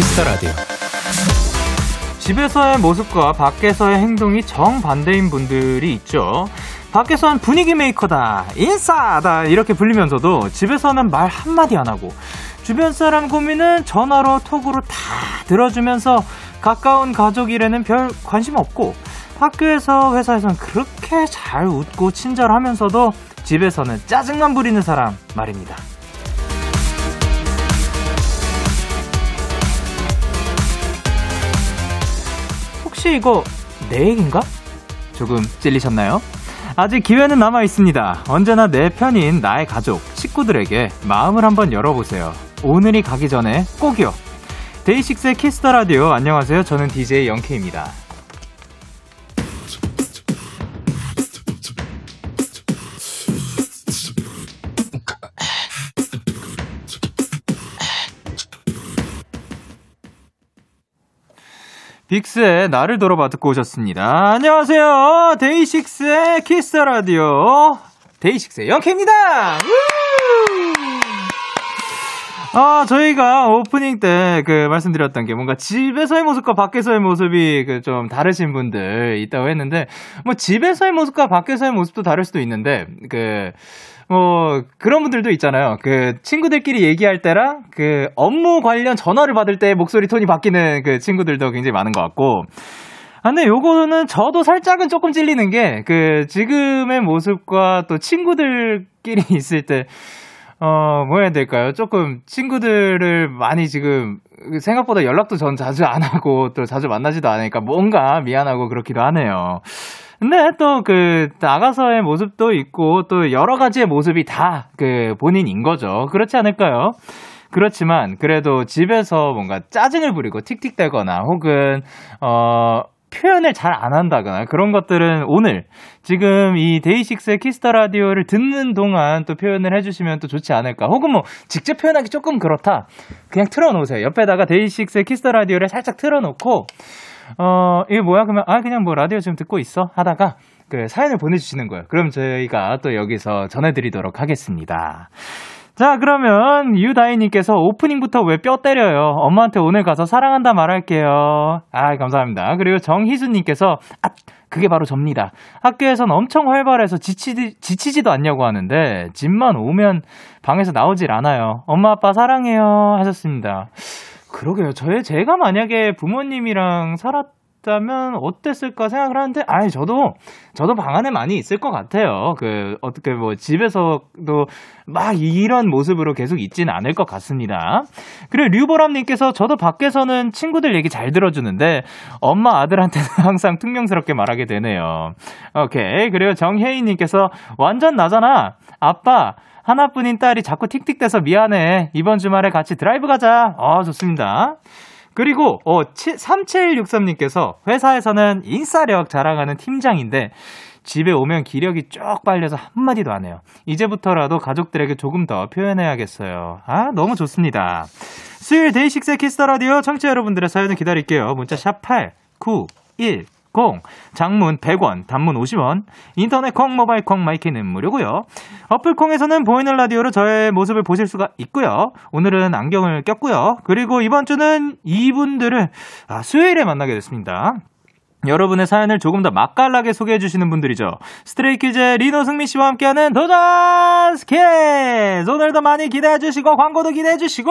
Kiss the Radio. 집에서의 모습과 밖에서의 행동이 정반대인 분들이 있죠. 밖에서는 분위기 메이커다, 인싸다 이렇게 불리면서도 집에서는 말 한마디 안 하고 주변 사람 고민은 전화로 톡으로 다 들어주면서 가까운 가족 일에는 별 관심 없고 학교에서 회사에서는 그렇게 잘 웃고 친절하면서도 집에서는 짜증만 부리는 사람 말입니다. 혹시 이거 내 얘기인가? 조금 찔리셨나요? 아직 기회는 남아 있습니다. 언제나 내 편인 나의 가족, 식구들에게 마음을 한번 열어보세요. 오늘이 가기 전에 꼭이요. DAY6의 Kiss the Radio 안녕하세요. 저는 DJ Young K입니다. 빅스의 나를 돌아봐 듣고 오셨습니다. 안녕하세요. DAY6의 Kiss the Radio. DAY6의 Young K입니다. 아, 저희가 오프닝 때 그 말씀드렸던 게 뭔가 집에서의 모습과 밖에서의 모습이 그 좀 다르신 분들 있다고 했는데, 뭐 집에서의 모습과 밖에서의 모습도 다를 수도 있는데, 그, 뭐 그런 분들도 있잖아요. 그 친구들끼리 얘기할 때랑 그 업무 관련 전화를 받을 때 목소리 톤이 바뀌는 그 친구들도 굉장히 많은 것 같고. 아, 근데 요거는 저도 살짝은 조금 찔리는 게 그 지금의 모습과 또 친구들끼리 있을 때 어, 뭐 해야 될까요? 조금 친구들을 많이 지금 생각보다 연락도 전 자주 안 하고 또 자주 만나지도 않으니까 뭔가 미안하고 그렇기도 하네요. 근데 또 그 나가서의 모습도 있고 또 여러 가지의 모습이 다 그 본인인 거죠. 그렇지 않을까요? 그렇지만 그래도 집에서 뭔가 짜증을 부리고 틱틱대거나 혹은 어 표현을 잘 안 한다거나 그런 것들은 오늘 지금 이 DAY6의 Kiss the Radio를 듣는 동안 또 표현을 해주시면 또 좋지 않을까. 혹은 뭐 직접 표현하기 조금 그렇다. 그냥 틀어놓으세요. 옆에다가 DAY6의 Kiss the Radio를 살짝 틀어놓고 어, 이게 뭐야? 그러면, 아, 그냥 뭐 라디오 지금 듣고 있어? 하다가, 그 사연을 보내주시는 거예요. 그럼 저희가 또 여기서 전해드리도록 하겠습니다. 자, 그러면 유다희님께서 오프닝부터 왜 뼈 때려요? 엄마한테 오늘 가서 사랑한다 말할게요. 아, 감사합니다. 그리고 정희수님께서, 아, 그게 바로 접니다. 학교에선 엄청 활발해서 지치지, 지치지도 않냐고 하는데, 집만 오면 방에서 나오질 않아요. 엄마, 아빠 사랑해요. 하셨습니다. 그러게요. 저의 제가 만약에 부모님이랑 살았다면 어땠을까 생각을 하는데, 아니 저도 저도 방 안에 많이 있을 것 같아요. 그 어떻게 뭐 집에서도 막 이런 모습으로 계속 있지는 않을 것 같습니다. 그리고 류보람님께서 저도 밖에서는 친구들 얘기 잘 들어주는데 엄마 아들한테는 항상 퉁명스럽게 말하게 되네요. 오케이. 그리고 정혜인님께서 완전 나잖아. 아빠 하나뿐인 딸이 자꾸 틱틱대서 미안해. 이번 주말에 같이 드라이브 가자. 아, 좋습니다. 그리고 어 3763님께서 회사에서는 인싸력 자랑하는 팀장인데 집에 오면 기력이 쭉 빨려서 한마디도 안 해요. 이제부터라도 가족들에게 조금 더 표현해야겠어요. 아, 너무 좋습니다. 수요일 DAY6 Kiss the Radio 청취자 여러분들의 사연을 기다릴게요. 문자 샵 8 9 1 0 장문 100원, 단문 50원, 인터넷 콩, 모바일 콩, my K는 무료고요. 어플 콩에서는 보이는 라디오로 저의 모습을 보실 수가 있고요. 오늘은 안경을 꼈고요. 그리고 이번 주는 이분들을 아, 수요일에 만나게 됐습니다. 여러분의 사연을 조금 더 맛깔나게 소개해 주시는 분들이죠. Stray Kids의 리노 승민 씨와 함께하는 도전 스키즈! 오늘도 많이 기대해 주시고 광고도 기대해 주시고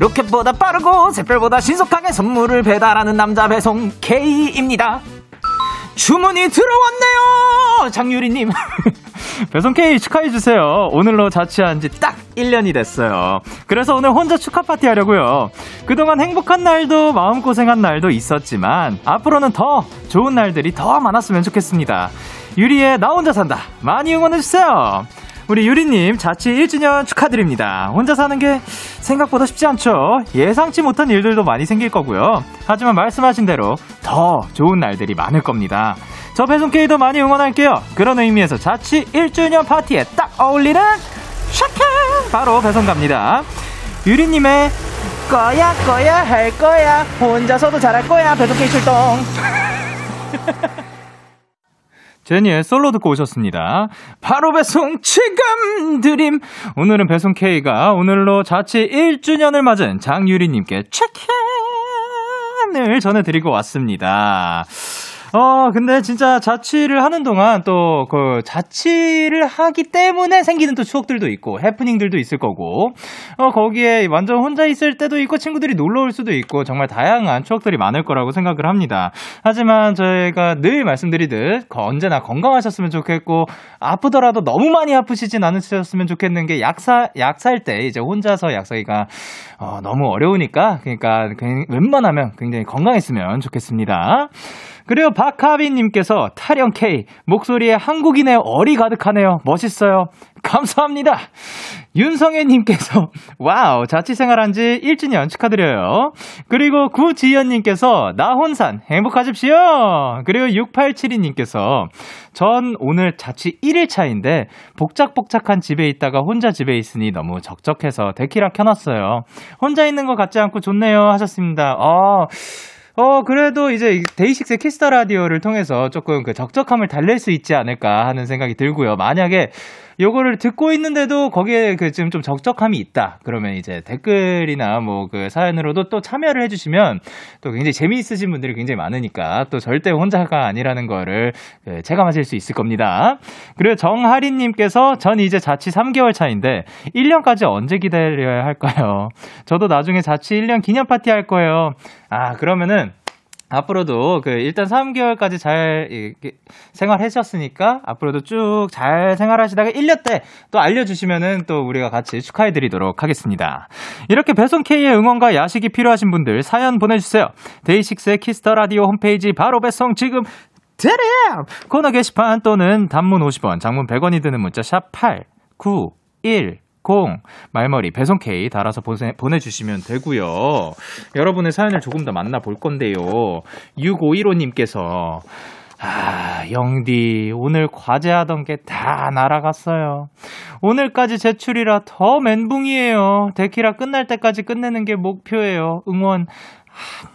로켓보다 빠르고 샛별보다 신속하게 선물을 배달하는 남자 배송 K입니다. 주문이 들어왔네요! 장유리님. 배송 K 축하해주세요. 오늘로 자취한 지 딱 1년이 됐어요. 그래서 오늘 혼자 축하 파티 하려고요. 그동안 행복한 날도 마음고생한 날도 있었지만, 앞으로는 더 좋은 날들이 더 많았으면 좋겠습니다. 유리의 나 혼자 산다. 많이 응원해주세요. 우리 유리님 자취 1주년 축하드립니다. 혼자 사는 게 생각보다 쉽지 않죠. 예상치 못한 일들도 많이 생길 거고요. 하지만 말씀하신 대로 더 좋은 날들이 많을 겁니다. 저 배송K도 많이 응원할게요. 그런 의미에서 자취 1주년 파티에 딱 어울리는 샤카! 바로 배송 갑니다. 유리님의 거야 거야 할 거야 혼자서도 잘할 거야 배송K 출동 제니의 솔로 듣고 오셨습니다. 바로 배송 지금 드림. 오늘은 배송 K가 오늘로 자취 1주년을 맞은 장유리님께 체크을 전해드리고 왔습니다. 어, 근데 진짜 자취를 하는 동안 또 그 자취를 하기 때문에 생기는 또 추억들도 있고 해프닝들도 있을 거고 어, 거기에 완전 혼자 있을 때도 있고 친구들이 놀러 올 수도 있고 정말 다양한 추억들이 많을 거라고 생각을 합니다. 하지만 저희가 늘 말씀드리듯 언제나 건강하셨으면 좋겠고 아프더라도 너무 많이 아프시진 않으셨으면 좋겠는 게 약 사 약 살 때 이제 혼자서 약 사기가 어, 너무 어려우니까 그러니까 웬만하면 굉장히 건강했으면 좋겠습니다. 그리고 박하빈님께서 타령 K 목소리에 한국인의 얼이 가득하네요. 멋있어요. 감사합니다. 윤성애님께서 와우 자취생활한 지 1주년 축하드려요. 그리고 구지연님께서 나혼산 행복하십시오. 그리고 6872님께서 전 오늘 자취 1일 차인데 복작복작한 집에 있다가 혼자 집에 있으니 너무 적적해서 데키라 켜놨어요. 혼자 있는 것 같지 않고 좋네요 하셨습니다. 어, 어, 그래도 이제 DAY6의 Kiss the Radio를 통해서 조금 그 적적함을 달랠 수 있지 않을까 하는 생각이 들고요. 만약에 요거를 듣고 있는데도 거기에 그 지금 좀 적적함이 있다. 그러면 이제 댓글이나 뭐 그 사연으로도 또 참여를 해주시면 또 굉장히 재미있으신 분들이 굉장히 많으니까 또 절대 혼자가 아니라는 거를 그 체감하실 수 있을 겁니다. 그리고 정하린님께서 전 이제 자취 3개월 차인데 1년까지 언제 기다려야 할까요? 저도 나중에 자취 1년 기념 파티 할 거예요. 아, 그러면은 앞으로도 그 일단 3개월까지 잘 생활하셨으니까 앞으로도 쭉 잘 생활하시다가 1년 때 또 알려주시면은 또 우리가 같이 축하해드리도록 하겠습니다. 이렇게 배송 K의 응원과 야식이 필요하신 분들 사연 보내주세요. DAY6의 Kiss the Radio 홈페이지 바로 배송 지금 드림 코너 게시판 또는 단문 50원, 장문 100원이 드는 문자 샵 #8 9 1 콩 말머리 배송 K 달아서 보내, 보내 주시면 되고요. 여러분의 사연을 조금 더 만나볼 건데요. 6515님께서 아, 영디, 오늘 과제하던 게 다 날아갔어요. 오늘까지 제출이라 더 멘붕이에요. 데키라 끝날 때까지 끝내는 게 목표예요. 응원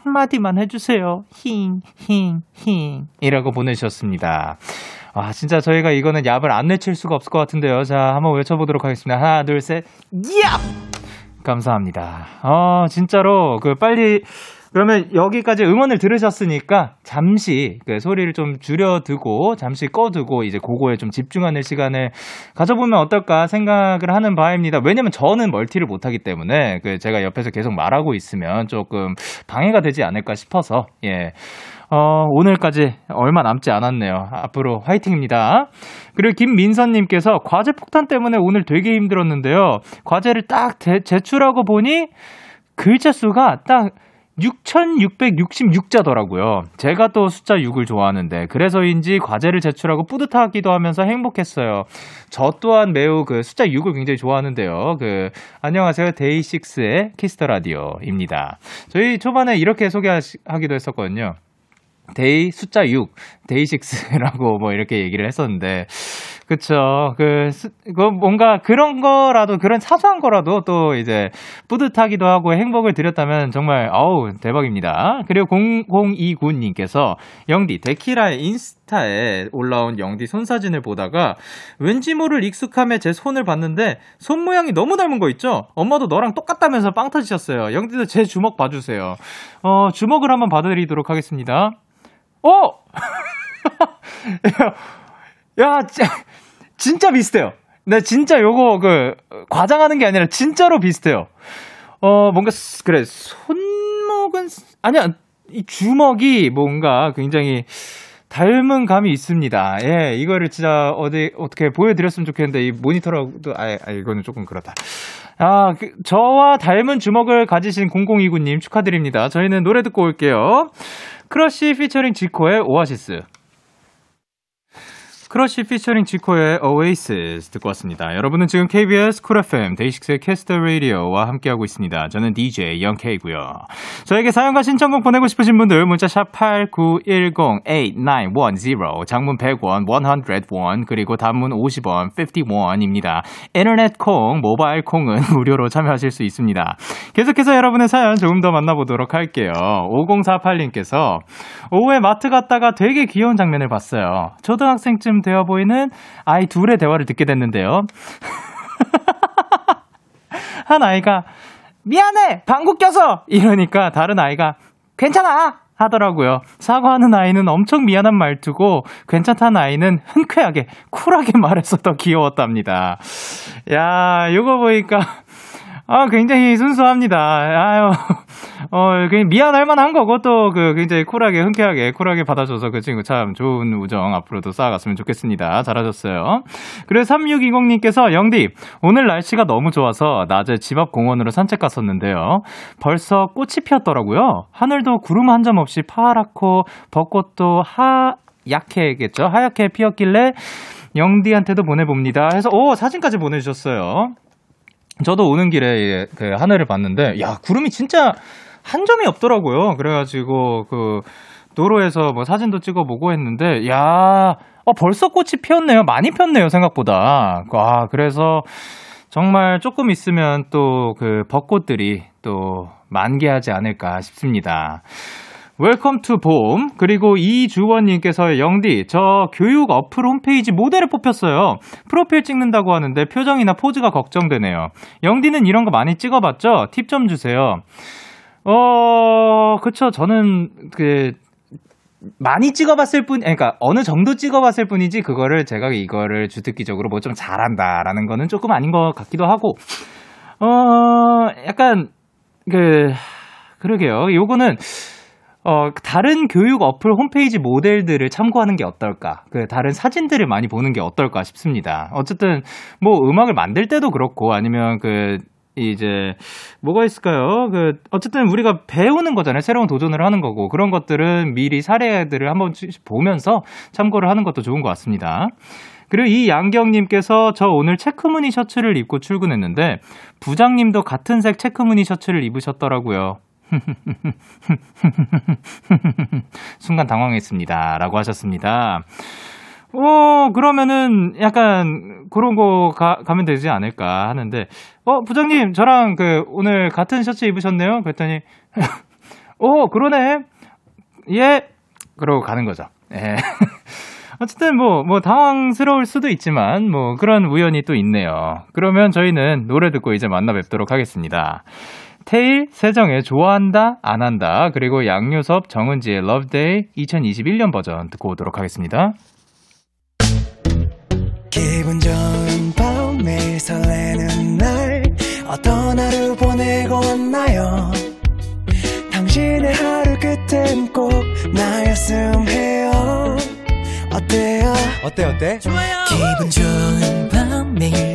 한마디만 해주세요. 힝, 힝, 힝. 이라고 보내주셨습니다. 아, 진짜 저희가 이거는 얍을 안 내칠 수가 없을 것 같은데요. 자, 한번 외쳐보도록 하겠습니다. 하나, 둘, 셋, 얍! 감사합니다. 어, 진짜로, 그, 빨리, 그러면 여기까지 응원을 들으셨으니까 잠시 그 소리를 좀 줄여두고 잠시 꺼두고 이제 그거에 좀 집중하는 시간을 가져보면 어떨까 생각을 하는 바입니다. 왜냐면 저는 멀티를 못하기 때문에 그 제가 옆에서 계속 말하고 있으면 조금 방해가 되지 않을까 싶어서 예. 어, 오늘까지 얼마 남지 않았네요. 앞으로 화이팅입니다. 그리고 김민선님께서 과제 폭탄 때문에 오늘 되게 힘들었는데요. 과제를 딱 대, 제출하고 보니 글자 수가 딱 6,666자더라고요. 제가 또 숫자 6을 좋아하는데, 그래서인지 과제를 제출하고 뿌듯하기도 하면서 행복했어요. 저 또한 매우 그 숫자 6을 굉장히 좋아하는데요. 그, 안녕하세요. DAY6의 Kiss the Radio입니다. 저희 초반에 이렇게 소개하기도 했었거든요. Day 숫자 6, DAY6라고 뭐 이렇게 얘기를 했었는데, 그쵸. 그, 그, 뭔가 그런 거라도, 그런 사소한 거라도 또 이제 뿌듯하기도 하고 행복을 드렸다면 정말, 어우, 대박입니다. 그리고 0029님께서 영디, 데키라의 인스타에 올라온 영디 손사진을 보다가 왠지 모를 익숙함에 제 손을 봤는데 손 모양이 너무 닮은 거 있죠? 엄마도 너랑 똑같다면서 빵 터지셨어요. 영디도 제 주먹 봐주세요. 어, 주먹을 한번 봐드리도록 하겠습니다. 어! 야, 진짜, 비슷해요. 나 진짜 요거 그 과장하는 게 아니라 진짜로 비슷해요. 어, 뭔가 그래. 손목은 아니야. 이 주먹이 뭔가 굉장히 닮은 감이 있습니다. 예, 이거를 진짜 어디 어떻게 보여드렸으면 좋겠는데 이 모니터라고도 아, 아 이거는 조금 그렇다. 아, 그, 저와 닮은 주먹을 가지신 0029님 축하드립니다. 저희는 노래 듣고 올게요. 크러쉬 피처링 지코의 오아시스. 크러쉬 피처링 지코의 Oasis 듣고 왔습니다. 여러분은 지금 KBS 쿨 FM 데이식스의 캐스터 라디오와 함께하고 있습니다. 저는 DJ Young K고요. 저에게 사연과 신청곡 보내고 싶으신 분들 문자 샵 8910-8910 장문 100원, 100원 그리고 단문 50원, 50원입니다. 인터넷 콩, 모바일 콩은 무료로 참여하실 수 있습니다. 계속해서 여러분의 사연 조금 더 만나보도록 할게요. 5048님께서 오후에 마트 갔다가 되게 귀여운 장면을 봤어요. 초등학생쯤 되어 보이는 아이 둘의 대화를 듣게 됐는데요. 한 아이가 미안해 방구 껴서 이러니까 다른 아이가 괜찮아 하더라고요. 사과하는 아이는 엄청 미안한 말투고 괜찮다는 아이는 흔쾌하게 쿨하게 말해서 더 귀여웠답니다. 야, 이거 보니까 아, 굉장히 순수합니다. 아유, 어, 그냥 미안할 만한 거고, 또, 그, 굉장히 쿨하게, 흔쾌하게, 쿨하게 받아줘서 그 친구 참 좋은 우정 앞으로도 쌓아갔으면 좋겠습니다. 잘하셨어요. 그리고 3620님께서, 영디, 오늘 날씨가 너무 좋아서 낮에 집 앞 공원으로 산책 갔었는데요. 벌써 꽃이 피었더라고요. 하늘도 구름 한 점 없이 파랗고, 벚꽃도 하얗게겠죠? 하얗게 피었길래, 영디한테도 보내봅니다. 해서, 오, 사진까지 보내주셨어요. 저도 오는 길에 그 하늘을 봤는데, 야, 구름이 진짜 한 점이 없더라고요. 그래가지고, 그, 도로에서 뭐 사진도 찍어보고 했는데, 야, 어, 벌써 꽃이 피었네요. 많이 폈네요, 생각보다. 아, 그래서 정말 조금 있으면 또 그 벚꽃들이 또 만개하지 않을까 싶습니다. Welcome to 봄. 그리고 이주원님께서 영디, 저 교육 어플 홈페이지 모델을 뽑혔어요. 프로필 찍는다고 하는데 표정이나 포즈가 걱정되네요. 영디는 이런 거 많이 찍어봤죠? 팁 좀 주세요. 어, 그쵸. 저는 그, 많이 찍어봤을 뿐, 그러니까 어느 정도 찍어봤을 뿐이지 그거를 제가 이거를 주특기적으로 뭐 좀 잘한다라는 거는 조금 아닌 것 같기도 하고, 어, 약간 그 그러게요. 요거는 어, 다른 교육 어플 홈페이지 모델들을 참고하는 게 어떨까? 그 다른 사진들을 많이 보는 게 어떨까 싶습니다. 어쨌든 뭐 음악을 만들 때도 그렇고 아니면 그 이제 뭐가 있을까요? 그 어쨌든 우리가 배우는 거잖아요. 새로운 도전을 하는 거고 그런 것들은 미리 사례들을 한번 보면서 참고를 하는 것도 좋은 것 같습니다. 그리고 이 양경님께서 저 오늘 체크무늬 셔츠를 입고 출근했는데 부장님도 같은 색 체크무늬 셔츠를 입으셨더라고요. 순간 당황했습니다. 라고 하셨습니다. 어, 그러면은 약간 그런 거 가, 가면 되지 않을까 하는데, 어, 부장님, 저랑 그 오늘 같은 셔츠 입으셨네요? 그랬더니, 어, 그러네. 예. 그러고 가는 거죠. 예. 어쨌든 뭐, 뭐, 당황스러울 수도 있지만, 뭐, 그런 우연이 또 있네요. 그러면 저희는 노래 듣고 이제 만나 뵙도록 하겠습니다. 태일, 세정의 좋아한다, 안 한다, 그리고 양요섭, 정은지의 Love Day 2021년 버전 듣고 오도록 하겠습니다. 기분 좋은 밤 매일 설레는 날 어떤 하루 보내고 왔나요 당신의 하루 끝엔 꼭 나였음 해요 어때요 어때 어때? 좋아요 기분 좋은 밤 매일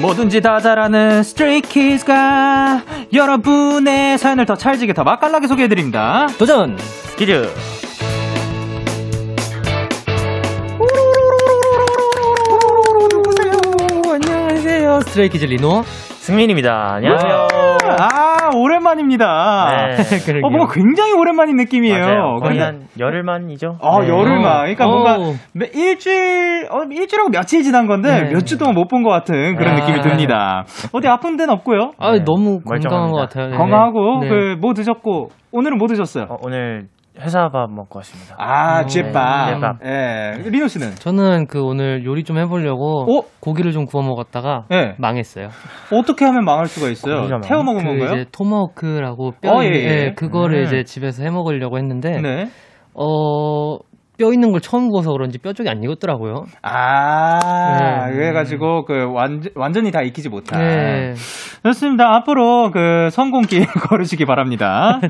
뭐든지 다 잘하는 스트레이키즈가 여러분의 사연을 더 찰지게 더 맛깔나게 소개해드립니다. 도전! 퀴즈 안녕하세요. 스트레이키즈 리노. 승민입니다. 안녕하세요. 아, 오랜만입니다. 네. 어, 뭔가 굉장히 오랜만인 느낌이에요. 맞아요 거의 근데- 한 열흘만이죠 아, 네. 열흘만. 그러니까 오. 뭔가 매- 일주일, 어, 일주일하고 며칠 지난 건데 네. 몇주 동안 못 본 것 같은 그런 아. 느낌이 듭니다. 어디 아픈 데는 없고요. 아 네, 너무 건강한 멀쩡합니다. 것 같아요. 네. 건강하고 네. 그뭐 드셨고 오늘은 뭐 드셨어요? 어, 오늘 회사 밥 먹고 왔습니다 아, 네. 쥐밥. 쥐밥. 예. 리노 씨는 저는 그 오늘 요리 좀 해보려고 어? 고기를 좀 구워 먹었다가 네. 망했어요. 어떻게 하면 망할 수가 있어요? 태워 먹은 그 건가요? 이제 토마호크라고 뼈 어, 예, 예. 예, 그거를 음. 이제 집에서 해 먹으려고 했는데 네. 어 뼈 있는 걸 처음 구워서 그런지 뼈 쪽이 안 익었더라고요. 아, 네. 그래가지고 그 완전 완전히 다 익히지 못한. 네. 좋습니다. 앞으로 그 성공길 걸으시기 바랍니다. 네.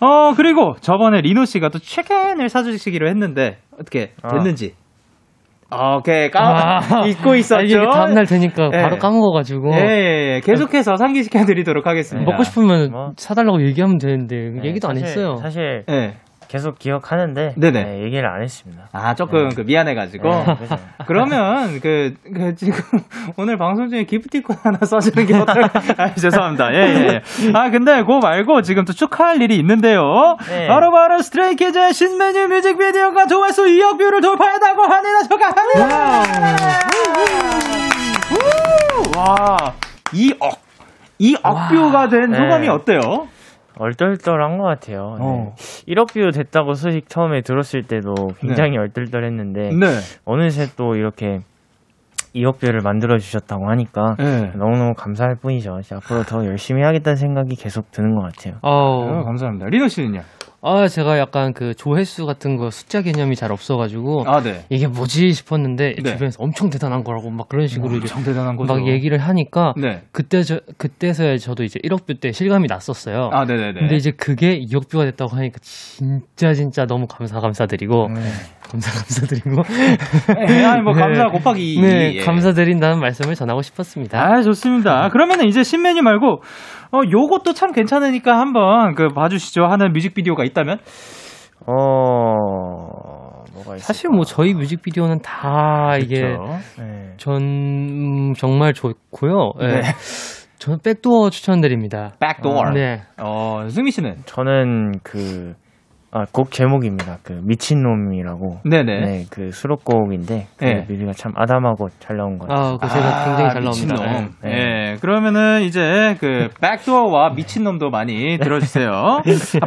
어 그리고 저번에 리노 씨가 또 치킨을 사주시기로 했는데 어떻게 아. 됐는지. 오케이 까 아. 잊고 있었죠. 아, 이게 다음날 되니까 예. 바로 까먹어가지고. 예, 예, 예. 계속해서 상기시켜 드리도록 하겠습니다. 먹고 싶으면 뭐. 사달라고 얘기하면 되는데 네, 얘기도 안 사실- 했어요. 사실 예. 계속 기억하는데 네네. 네, 얘기를 안 했습니다. 아 조금 그 미안해가지고. 네. 그러면 그, 그 지금 오늘 방송 중에 기프티콘 하나 써주는 게 어떨까? 아, 죄송합니다. 예, 예, 예. 아 근데 그거 말고 지금 또 축하할 일이 있는데요. 네. 바로 바로 스트레이키즈의 신메뉴 뮤직비디오가 조회수 2억 뷰를 돌파했다고 합니다. 축하합니다. 와, 2억. 2억 뷰가 된 네. 소감이 어때요? 얼떨떨한 것 같아요. 네. 어. 1억 뷰 됐다고 소식 처음에 들었을 때도 굉장히 얼떨떨했는데 네. 어느새 또 이렇게 2억 뷰를 만들어 주셨다고 하니까 네. 너무너무 감사할 뿐이죠. 앞으로 더 열심히 하겠다는 생각이 계속 드는 것 같아요. 어, 어, 감사합니다. 리노 씨는요? 아, 제가 약간 그 조회수 같은 거 숫자 개념이 잘 없어가지고. 아, 네. 이게 뭐지 싶었는데 네. 주변에서 엄청 대단한 거라고 막 그런 식으로 엄청 대단한 거죠. 막 얘기를 하니까 네. 그때 저 그때서야 저도 이제 1억 뷰 때 실감이 났었어요. 아, 네네네. 근데 이제 그게 2억 뷰가 됐다고 하니까 진짜 진짜 너무 감사 감사드리고 감사 감사드리고 네, 아니, 뭐, 네. 감사 곱하기. 네 예. 감사드린다는 말씀을 전하고 싶었습니다. 아, 좋습니다. 그러면은 이제 신메뉴 말고, 어, 요것도 참 괜찮으니까 한번 그 봐주시죠. 하는 뮤직비디오가 있다면? 어, 뭐가 있을까? 사실 뭐 저희 뮤직비디오는 다 이게 그렇죠. 네. 전 음, 정말 좋고요. 예. 네. 저는 백도어 추천드립니다. 백도어. 네. 어, 승미 씨는? 저는 그, 아, 곡 제목입니다. 그, 미친놈이라고. 네네. 네, 그 수록곡인데, 그 네. 뮤비가 참 아담하고 잘 나온 것 같아요. 아, 그 제가 굉장히 잘 나옵니다. 미친놈. 네. 예. 그러면은 이제 그 백도어와 미친놈도 많이 들어주세요. 아,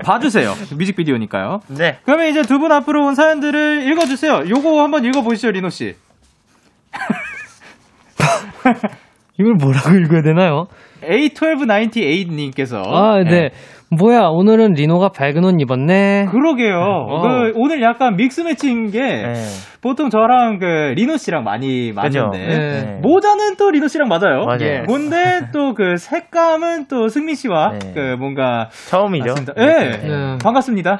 봐주세요. 뮤직비디오니까요. 네. 그러면 이제 두 분 앞으로 온 사연들을 읽어주세요. 요거 한번 읽어보시죠, 리노 씨. 이걸 뭐라고 읽어야 되나요? A1298님께서. 아, 네. 뭐야, 오늘은 리노가 밝은 옷 입었네. 그러게요. 어. 그 오늘 약간 mix match인 게 네. 보통 저랑 그 리노 씨랑 많이? 맞는데 네. 모자는 또 리노 씨랑 맞아요. 맞아요. 예. 근데 또 그 색감은 또 승민 씨와 네. 그 뭔가 처음이죠. 맞습니다. 예. 네. 반갑습니다.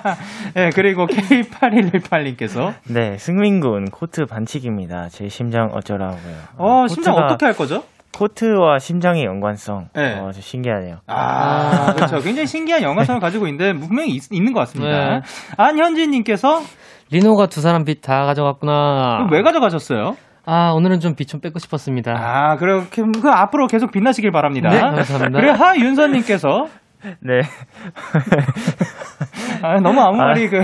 예, 그리고 K8118님께서 네, 승민 군 코트 반칙입니다. 제 심장 어쩌라고요. 어, 심장 코트가 어떻게 할 거죠? 코트와 심장의 연관성. 네. 어, 좀 신기하네요. 아, 그렇죠. 굉장히 신기한 영화성을 가지고 있는데 분명히 있, 는것 같습니다. 네. 안현진님께서 리노가 두 사람 빛다 가져갔구나. 그럼 왜 가져가셨어요? 아, 오늘은 좀 빛좀 빼고 싶었습니다. 아, 그렇게 그 앞으로 계속 빛나시길 바랍니다. 네, 감사합니다. 그리고 하윤서님께서 네. 아, 너무 아무 말이 그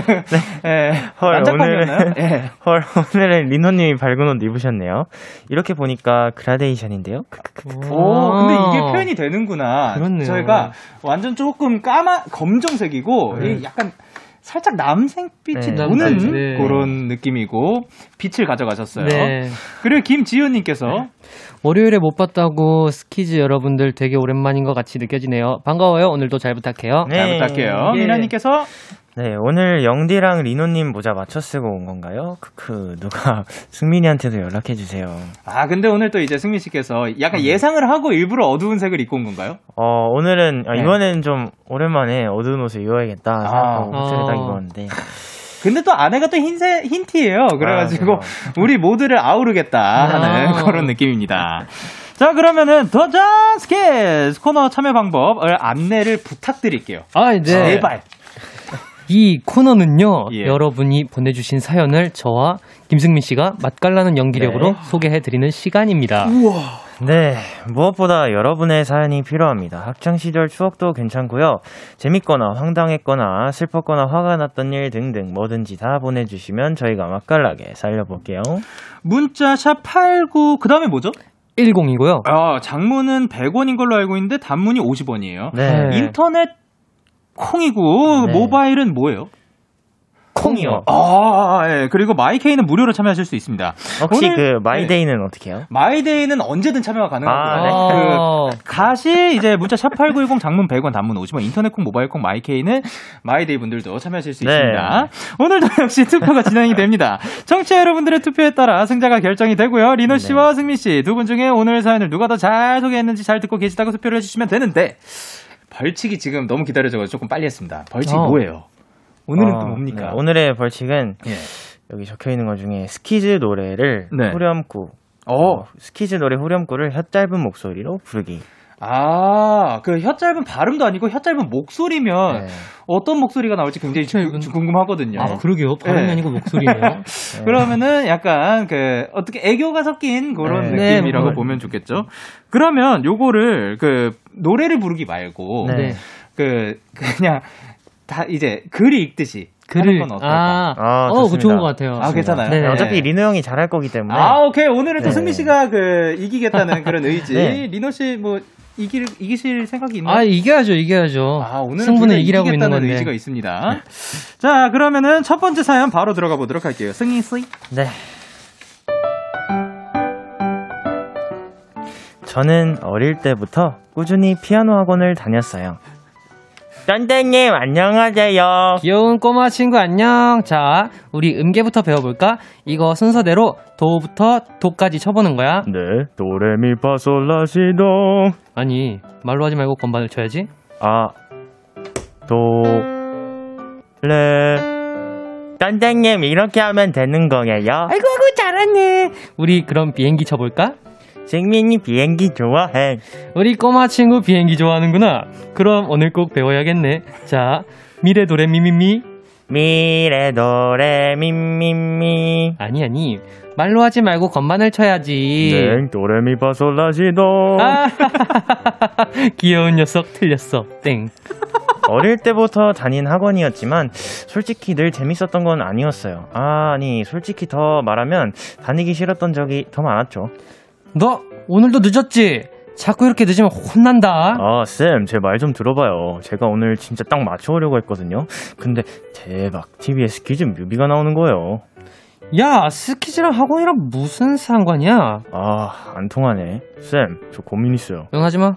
예, 헐? 오늘은, 예. 헐, 오늘은 리노님이 밝은 옷 입으셨네요. 이렇게 보니까 그라데이션인데요. 크크크크. 오, 근데 이게 표현이 되는구나. 그렇네요. 저희가 완전 조금 까마 검정색이고 이게 약간 살짝 남색빛이 네, 도는 네. 그런 느낌이고 빛을 가져가셨어요. 네. 그리고 김지훈님께서 월요일에 못 봤다고 스키즈 여러분들 되게 오랜만인 것 같이 느껴지네요. 반가워요. 오늘도 잘 부탁해요. 네. 잘 부탁해요. 예. 미나님께서 네, 오늘 영디랑 리노님 모자 맞춰 쓰고 온 건가요? 크크, 누가 승민이한테도 연락해주세요. 아 근데 오늘 또 이제 승민 씨께서 약간 예상을 하고 일부러 어두운 색을 입고 온 건가요? 어, 오늘은, 아, 네. 이번에는 좀 오랜만에 어두운 옷을 입어야겠다 생각하고 아. 호텔에 딱 어. 입었는데. 근데 또 안에가 또 흰색 흰티예요. 그래가지고 아, 우리 모두를 아우르겠다 하는 아. 그런 느낌입니다. 자 그러면은 더잔 스케스 코너 참여 방법을 안내를 부탁드릴게요. 아, 네. 제발. 이 코너는요, 예. 여러분이 보내주신 사연을 저와 김승민 씨가 맛깔나는 연기력으로 네. 소개해드리는 시간입니다. 네, 무엇보다 여러분의 사연이 필요합니다. 학창 시절 추억도 괜찮고요. 재밌거나 황당했거나 슬펐거나 화가 났던 일 등등 뭐든지 다 보내 주시면 저희가 맛깔나게 살려 볼게요. 문자 샵 89, 그 다음에 뭐죠? 10이고요. 아, 장문은 100원인 걸로 알고 있는데 단문이 50원이에요. 네. 네. 인터넷 콩이고 네. 모바일은 뭐예요? 콩. 콩이요. 아, 예. 그리고 마이케이는 무료로 참여하실 수 있습니다. 혹시 그 마이데이는 어떻게 해요? 마이데이는 언제든 참여가 가능하고요. 아, 네. 어, 그 가시 이제 문자 샵8910 장문 100원 단문 50원 인터넷 콩 모바일 콩 마이케이는 마이데이 분들도 참여하실 수 네. 있습니다. 오늘도 역시 투표가 진행이 됩니다. 청취자 여러분들의 투표에 따라 승자가 결정이 되고요. 리노 네. 씨와 승민 씨 두 분 중에 오늘 사연을 누가 더 잘 소개했는지 잘 듣고 계시다고 투표를 해주시면 되는데 벌칙이 지금 너무 기다려져서 조금 빨리 했습니다. 벌칙 어. 뭐예요? 오늘은 어, 또 뭡니까? 네, 오늘의 벌칙은 예. 여기 적혀 있는 것 중에 스키즈 노래를 네. 후렴구 어, 스키즈 노래 후렴구를 혀 짧은 목소리로 부르기. 아, 그 혀 짧은 발음도 아니고 혀 짧은 목소리면 네. 어떤 목소리가 나올지 굉장히 주- 주- 궁금하거든요. 아, 그러게요. 발음이 네. 아니고 목소리네요. 네. 그러면은 약간 그 어떻게 애교가 섞인 그런 네. 느낌이라고 네, 뭐. 보면 좋겠죠. 그러면 요거를 그 노래를 부르기 말고 네. 그 그냥 다 이제 글을 읽듯이 글을 하는 건 어떨까? 아, 아, 어, 그거 좋습니다. 좋은 것 같아요. 아, 괜찮아요? 네, 네. 어차피 리노 형이 잘할 거기 때문에 아, 오케이. 오늘은 또 네. 승민 씨가 그 이기겠다는 그런 의지. 네. 리노 씨 뭐 이길 이기실 생각이 있나요? 아, 이겨야죠, 이겨야죠. 아, 오늘은 승부는 이기라고 있는 건데. 의지가 있습니다. 자, 그러면은 첫 번째 사연 바로 들어가 보도록 할게요. 승희 씨. 네. 저는 어릴 때부터 꾸준히 피아노 학원을 다녔어요. 선생님 안녕하세요. 귀여운 꼬마 친구 안녕. 자, 우리 음계부터 배워볼까? 이거 순서대로 도부터 도까지 쳐보는 거야. 네, 도레미파솔라시도 아니, 말로 하지 말고 건반을 쳐야지. 아, 도, 레. 선생님 이렇게 하면 되는 거예요? 아이고, 아이고, 잘하네. 우리 그럼 비행기 쳐볼까? 승민이 비행기 좋아해. 우리 꼬마 친구 비행기 좋아하는구나. 그럼 오늘 꼭 배워야겠네. 자, 미래 도레 미미미. 미래 도레 미미미. 아니, 아니. 말로 하지 말고 건반을 쳐야지. 네, 도레미파솔라시도. 아, 귀여운 녀석 틀렸어. 땡. 어릴 때부터 다닌 학원이었지만 솔직히 늘 재밌었던 건 아니었어요. 아, 아니 솔직히 더 말하면 다니기 싫었던 적이 더 많았죠. 너 오늘도 늦었지? 자꾸 이렇게 늦으면 혼난다. 아, 쌤, 제 말 좀 들어봐요. 제가 오늘 진짜 딱 맞춰오려고 했거든요. 근데 대박, TV에 스키즈 뮤비가 나오는 거예요. 야, 스키즈랑 학원이랑 무슨 상관이야? 아, 안 통하네. 쌤, 저 고민 있어요. 응, 하지 마.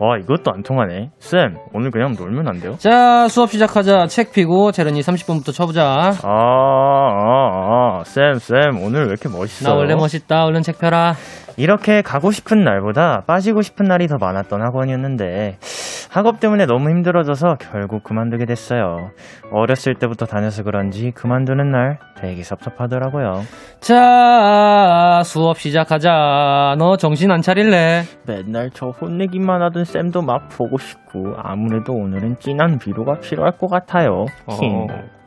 와, 이것도 안 통하네. 쌤, 오늘 그냥 놀면 안 돼요? 자, 수업 시작하자. 책 피고 재련이 30분부터 쳐보자. 아, 아, 아, 쌤, 쌤, 오늘 왜 이렇게 멋있어요? 나 원래 멋있다. 얼른 책 펴라. 이렇게 가고 싶은 날보다 빠지고 싶은 날이 더 많았던 학원이었는데 학업 때문에 너무 힘들어져서 결국 그만두게 됐어요. 어렸을 때부터 다녀서 그런지 그만두는 날 되게 섭섭하더라고요. 자, 수업 시작하자. 너 정신 안 차릴래? 맨날 저 혼내기만 하던 쌤도 막 보고 싶고 아무래도 오늘은 진한 위로가 필요할 것 같아요. 어.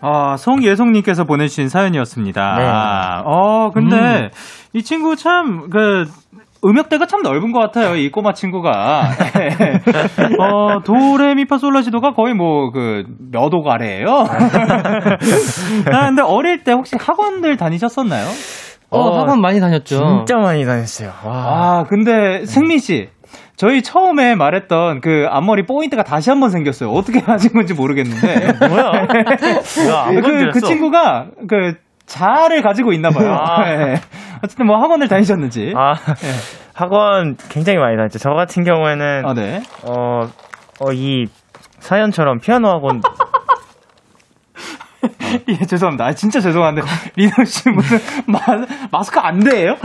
아, 송예송님께서 보내주신 사연이었습니다. 네. 아, 어, 근데 이 친구 참, 그, 음역대가 참 넓은 것 같아요, 이 꼬마 친구가. 어, 도레미파솔라시도가 거의 뭐, 그, 몇 억 아래예요 아, 근데 어릴 때 혹시 학원들 다니셨었나요? 어, 어, 학원 많이 다녔죠. 진짜 많이 다녔어요. 와. 아, 근데 승민 씨. 저희 처음에 말했던 그 앞머리 포인트가 다시 한번 생겼어요. 어떻게 하신 건지 모르겠는데. 뭐야? 야, 그, 그. 친구가 그 자아를 가지고 있나 봐요. 아. 네. 어쨌든 뭐 학원을 다니셨는지. 아, 학원 굉장히 많이 다녔죠. 저 같은 경우에는 아, 네. 어, 어, 이 사연처럼 피아노 학원 예, 죄송합니다. 아, 진짜 죄송한데 리노 씨 무슨 마, 마스크 안 돼요?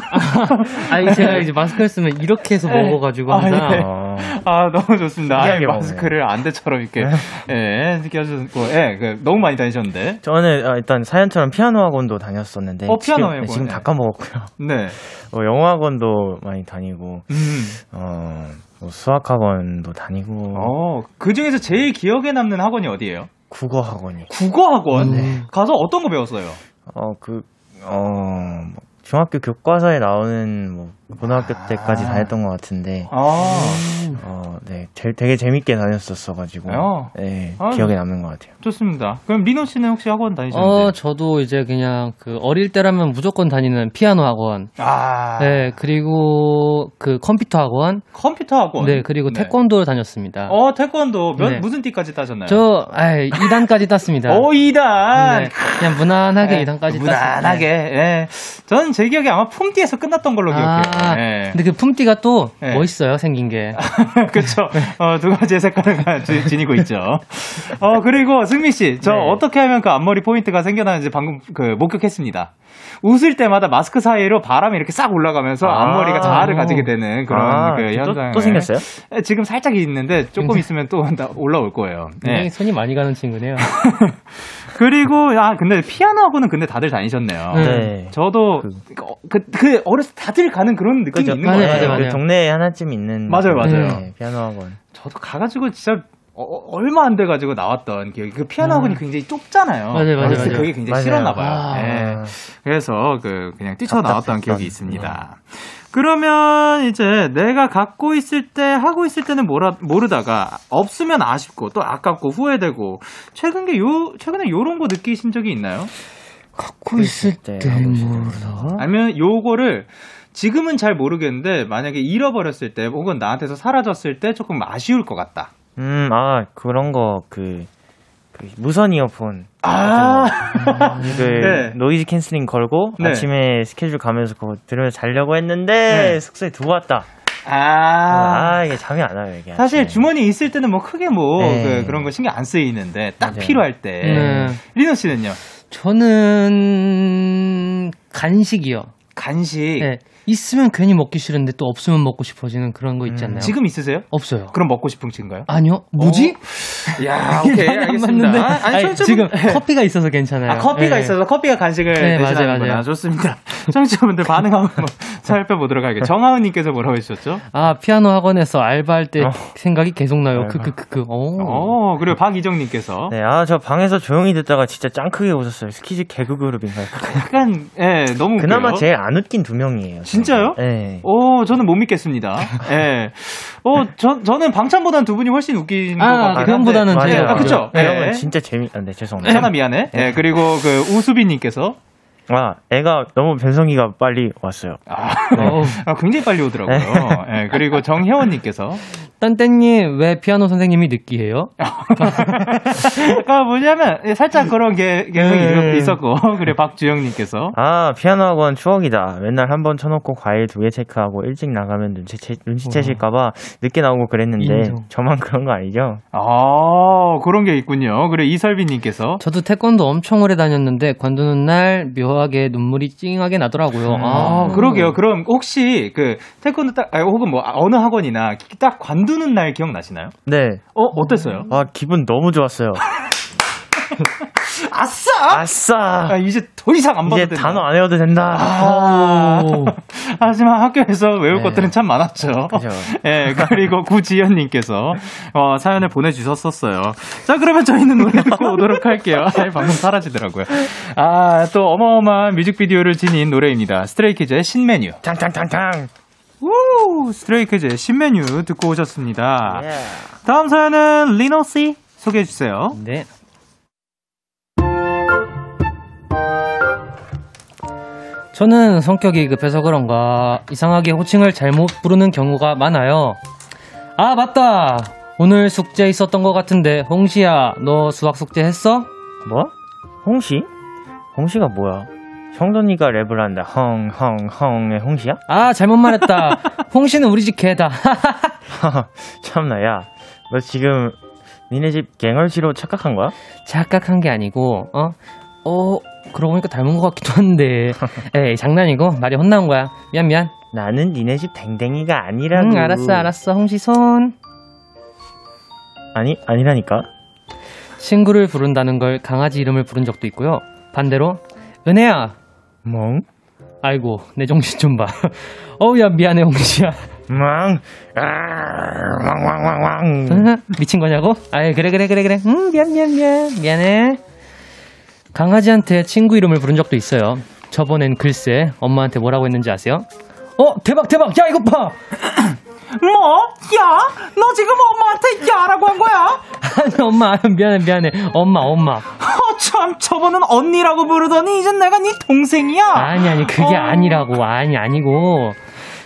아니, 제가 이제 마스크를 쓰면 이렇게 해서 먹어가지고 아, 항상. 예. 어, 아, 너무 좋습니다. 아, 마스크를 안대처럼 이렇게 예, 끼워주고 예, 그, 너무 많이 다니셨는데. 저는 어, 일단 사연처럼 피아노 학원도 다녔었는데 어, 피아노 지금, 학원, 지금 네. 다 까먹었고요. 네. 어, 영어 학원도 많이 다니고 음. 어, 뭐 수학 학원도 다니고 어, 그 중에서 제일 기억에 남는 학원이 어디예요? 국어 학원이 국어 학원? 네. 가서 어떤 거 배웠어요? 어 그 어, 뭐 중학교 교과서에 나오는 뭐 고등학교 때까지 다녔던 것 같은데 아, 어, 네, 제- 되게 재밌게 다녔었어가지고 어. 네, 아. 기억에 남는 것 같아요. 좋습니다. 그럼 리노 씨는 혹시 학원 다니셨는데? 어, 저도 이제 그냥 그 어릴 때라면 무조건 다니는 피아노 학원. 아, 네, 그리고 그 컴퓨터 학원. 컴퓨터 학원. 네, 그리고 태권도를 다녔습니다. 어, 태권도 몇 네. 무슨 띠까지 따셨나요? 저, 아이, 2단까지 땄습니다. 오, 2단. 네, 그냥 무난하게 네, 2단까지 무난하게. 예. 저는 제 기억에 아마 품띠에서 끝났던 걸로 기억해요. 아, 예. 근데 그 품띠가 또 네. 멋있어요, 생긴 게. 그쵸. 어, 두 가지의 색깔을 가- 지- 지니고 있죠. 어, 그리고 승미 씨, 저 네. 어떻게 하면 그 앞머리 포인트가 생겨나는지 방금 그 목격했습니다. 웃을 때마다 마스크 사이로 바람이 이렇게 싹 올라가면서 아. 앞머리가 자아를 가지게 되는 그런 아, 그 또- 현상. 또 생겼어요? 지금 살짝 있는데 조금 있으면 또 나- 올라올 거예요. 굉장히 네. 손이 많이 가는 친구네요. 그리고 아 근데 피아노 학원은 근데 다들 다니셨네요. 네. 네. 저도 그, 그 어렸을 때 다들 가는 그런 느낌이 그죠? 있는 맞아요, 거예요. 맞아요, 그 맞아요. 동네에 하나쯤 있는 맞아요, 맞아요. 네, 피아노 학원. 저도 가가지고 진짜 어, 얼마 안 돼가지고 나왔던 기억이 그 피아노 학원이 굉장히 좁잖아요. 음. 맞아요, 맞아요, 어렸을 때 맞아요. 그게 굉장히 맞아요. 싫었나 봐요. 아. 예. 그래서 그 그냥 뛰쳐 나왔던 답답했던. 기억이 있습니다. 그러면 이제 내가 갖고 있을 때 하고 있을 때는 모라, 모르다가 없으면 아쉽고 또 아깝고 후회되고 최근 게 요 최근에 요런 거 느끼신 적이 있나요? 갖고 있을 때 뭐라? 아니면 요거를 지금은 잘 모르겠는데 만약에 잃어버렸을 때 혹은 나한테서 사라졌을 때 조금 아쉬울 것 같다. 음, 아 그런 거 그. 그 무선 이어폰 아, 그 네. noise cancelling 걸고 네. 아침에 스케줄 가면서 그거 들으면서 자려고 했는데 네. 숙소에 두고 왔다. 아, 아, 이게 잠이 안 와요 이게. 사실 아침에. 주머니 있을 때는 뭐 크게 뭐 네. 그, 런거 신경 안 쓰이는데 딱 맞아요. 필요할 때 네. 리노 씨는요 저는 간식이요. 간식 네. 있으면 괜히 먹기 싫은데 또 없으면 먹고 싶어지는 그런 거 있잖아요. 지금 있으세요? 없어요. 그럼 먹고 싶으신가요? 아니요. 뭐지? 야 오케이 안 알겠습니다. 맞는데? 아, 아니, 아니, 지금 네. 커피가 있어서 괜찮아요. 아, 커피가 네. 있어서 커피가 간식을 네, 맞아요. 맞아요. 좋습니다. 청취자분들 반응 한번 살펴보도록 할게요. 정하은님께서 뭐라고 해주셨죠? 아 피아노 학원에서 알바할 때 어. 생각이 계속 나요. 크크크크. 오. 어 그리고 박이정님께서 네, 아 저 방에서 조용히 듣다가 진짜 짱 크게 웃었어요. 스키즈 개그 그룹인가요? 약간 예 너무 그나마 웃겨요. 제일 안 웃긴 두 명이에요. 진짜요? 네. 오, 저는 못 믿겠습니다. 예. 어, 저, 저는 방찬보다는 두 분이 훨씬 웃긴 아, 것 같아요. 그 형보다는 예, 제가 아, 그쵸? 그 형은 예. 진짜 재미, 아, 네, 죄송합니다. 천아 미안해. 예, 그리고 그 우수빈님께서 아, 애가 너무 변성기가 빨리 왔어요. 아, 어우. 아, 굉장히 빨리 오더라고요. 예, 그리고 정혜원님께서 딴땡님 왜 피아노 선생님이 느끼해요? 아, 뭐냐면 예, 살짝 그런 게 개성이 네. 있었고 그리고 박주영님께서 아, 피아노 학원 추억이다. 맨날 한 번 쳐놓고 과일 두 개 체크하고 일찍 나가면 눈치, 눈치채실까봐 늦게 나오고 그랬는데 인정. 저만 그런 거 아니죠? 아 그런 게 있군요. 그리고 이설빈님께서 저도 태권도 엄청 오래 다녔는데 관두는 날 묘하게 눈물이 찡하게 나더라고요. 아, 그러게요. 그럼 혹시 그 태권도 딱 아, 혹은 뭐 어느 학원이나 딱 관두 는 날 기억나시나요? 네. 어, 어땠어요? 아, 기분 너무 좋았어요. 아싸! 아싸! 아, 이제 더 이상 안 봐도 이제 된다. 단어 안 외워도 된다. 아. 오. 하지만 학교에서 외울 네. 것들은 참 많았죠. 그죠. 예, 그리고 구지연님께서 어, 사연을 보내주셨었어요. 자, 그러면 저희는 노래 듣고 오도록 할게요. 아, 방금 사라지더라고요. 아, 또 어마어마한 뮤직비디오를 지닌 노래입니다. 스트레이키즈의 신메뉴. 탕탕탕탕. 우! 스트레이키즈의 신메뉴 듣고 오셨습니다. 예. 다음 사연은 리노 씨 소개해 주세요. 네. 저는 성격이 급해서 그런가 이상하게 호칭을 잘못 부르는 경우가 많아요. 아 맞다. 오늘 숙제 있었던 것 같은데 홍시야 너 수학 숙제 했어? 뭐? 홍시? 홍시가 뭐야? 형돈이가 랩을 한다. 헝, 헝, 헝의 홍시야? 아 잘못 말했다. 홍시는 우리 집 개다. 참나, 야. 너 지금 니네 집 갱얼지로 착각한 거야? 착각한 게 아니고 어? 어 그러고 보니까 닮은 것 같기도 한데 에이 장난이고 말이 혼나온 거야. 미안 미안. 나는 니네 집 댕댕이가 아니라고. 응 알았어 알았어 홍시 손. 아니, 아니라니까. 친구를 부른다는 걸 강아지 이름을 부른 적도 있고요. 반대로 은혜야. 멍? 아이고 내 정신 좀 봐. 어우 야 미안해 홍시야. 망. 아, 왕 왕 왕 왕. 미친 거냐고? 아이 그래 그래 그래 그래. 응 미안 미안 미안 미안해. 강아지한테 친구 이름을 부른 적도 있어요. 저번엔 글쎄 엄마한테 뭐라고 했는지 아세요? 어, 대박, 대박. 야, 이거 봐. 뭐? 야? 너 지금 엄마한테 야라고 한 거야? 아니, 엄마, 미안해, 미안해. 엄마, 엄마. 어, 참, 저번은 언니라고 부르더니 이젠 내가 네 동생이야. 아니, 아니, 그게 어. 아니라고. 아니, 아니고.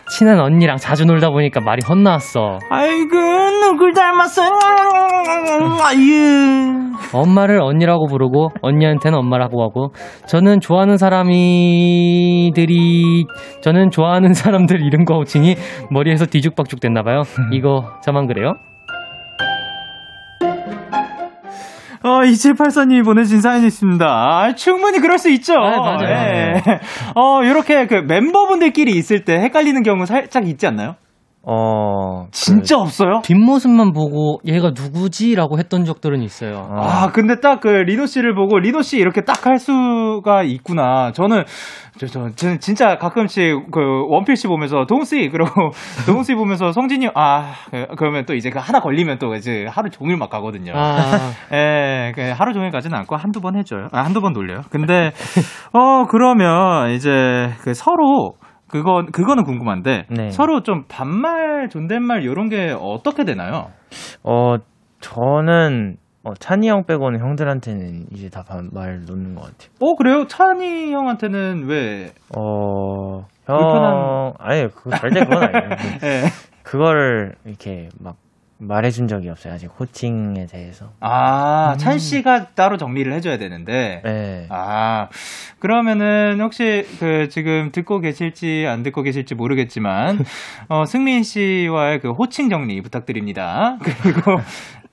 친한 언니랑 자주 놀다 보니까 말이 헛나왔어. 아이고, 누굴 닮았어? 아유. 엄마를 언니라고 부르고 언니한테는 엄마라고 하고 저는 좋아하는 사람이들이 저는 좋아하는 사람들 이름과 호칭이 머리에서 뒤죽박죽 됐나 봐요. 이거 저만 그래요? 어, 2784님이 보내주신 사연이 있습니다. 아, 충분히 그럴 수 있죠. 아, 맞아요. 예. 어, 이렇게 그 멤버분들끼리 있을 때 헷갈리는 경우 살짝 있지 않나요? 어. 진짜 없어요? 뒷모습만 보고 얘가 누구지라고 했던 적들은 있어요. 그, 어, 아, 근데 딱 그 리노 씨를 보고 리노 씨 이렇게 딱 할 수가 있구나. 저는 저, 저, 저는 진짜 가끔씩 그 원필 씨 보면서 동씨 그러고 동씨 보면서 성진이 아 그- 그러면 또 이제 그 하나 걸리면 또 이제 하루 종일 막 가거든요. 아, 예, 그 하루 종일 가지는 않고 한두 번 해줘요. 아, 한두 번 놀려요. 근데, 어, 그러면 이제 그 서로, 그건, 그거는 궁금한데, 네. 서로 좀 반말, 존댓말, 요런 게 어떻게 되나요? 어, 저는, 어, 찬이 형 빼고는 형들한테는 이제 다말 놓는 것 같아요. 어, 그래요? 찬이 형한테는 왜, 어, 형, 불편한- 아니, 그거 절대 그건 아니에요. 예. 그거를 이렇게 막 말해준 적이 없어요. 아직 호칭에 대해서. 아, 찬 씨가 따로 정리를 해줘야 되는데, 네. 아, 그러면은 혹시 그 지금 듣고 계실지 안 듣고 계실지 모르겠지만, 어, 승민 씨와의 그 호칭 정리 부탁드립니다. 그리고,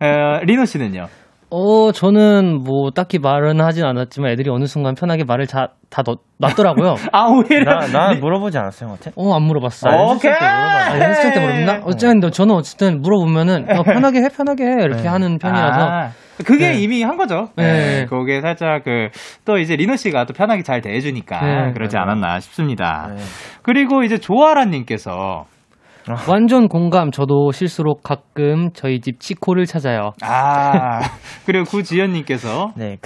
어, 리노 씨는요? 어, 저는 뭐 딱히 말은 하진 않았지만 애들이 어느 순간 편하게 말을 다, 다 넣, 놨더라고요. 아, 오히려. 나, 나 물어보지 않았어요, 형한테? 어, 안 물어봤어. 아, 오케이! 했을 때. 아, 때 물어봤나? 어쨌든 저는 어쨌든 물어보면은 어, 편하게 해, 편하게 해 이렇게 네. 하는 편이라서 아, 그게 네. 이미 한 거죠. 네. 네. 그게 살짝 그, 또 이제 리노 씨가 또 편하게 잘 대해주니까 네. 그러지 않았나 싶습니다. 네. 그리고 이제 조아라님께서 완전 공감. 저도 실수로 가끔 저희 집 치코를 찾아요. 아, 그리고 구지연님께서 네.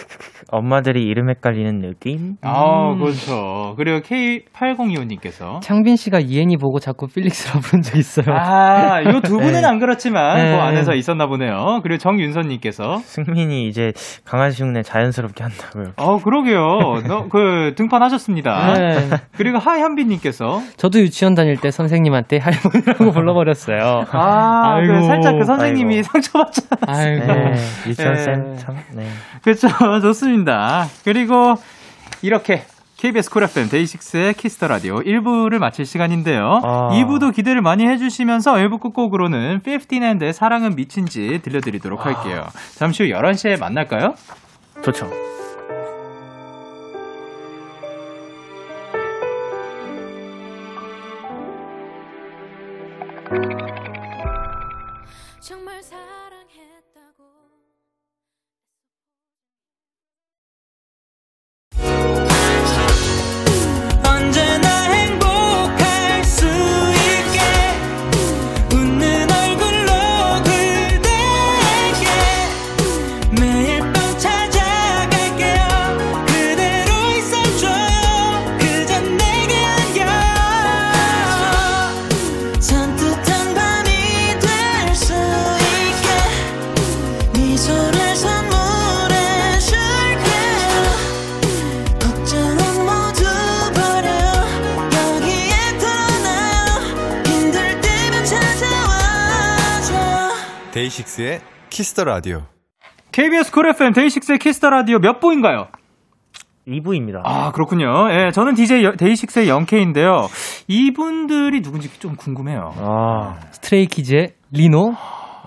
엄마들이 이름 헷갈리는 느낌? 아, 음. 그렇죠. 그리고 K8025님께서 창빈 씨가 이엔이 보고 자꾸 필릭스라 부른 적 있어요. 아, 요 두 분은 네. 안 그렇지만 네. 그 안에서 있었나 보네요. 그리고 정윤선님께서 승민이 이제 강아지 흉내 자연스럽게 한다고요. 어, 그러게요. 너, 그 등판하셨습니다. 네. 그리고 하현빈님께서 저도 유치원 다닐 때 선생님한테 할머니 라고 불러버렸어요. 아, 그 아이고. 살짝 그 선생님이 아이고. 상처받잖아. 아이고. 네, 유치원 네. 쌤 참, 네. 그렇죠. 좋습니다. 그리고 이렇게 KBS 쿨 FM 데이식스의 키스 더 라디오 1부를 마칠 시간인데요. 아. 2부도 기대를 많이 해주시면서 1부 끝곡으로는 15&의 사랑은 미친 짓 들려드리도록 할게요. 잠시 후 11시에 만날까요? 좋죠. 키스 더 라디오. KBS 쿨 FM 데이식스의 키스 더 라디오 몇 부인가요? 2부입니다. 아, 그렇군요. 예, 저는 DJ 데이식스의 영케이인데요. 이분들이 누군지 좀 궁금해요. 아, 스트레이키즈의 리노.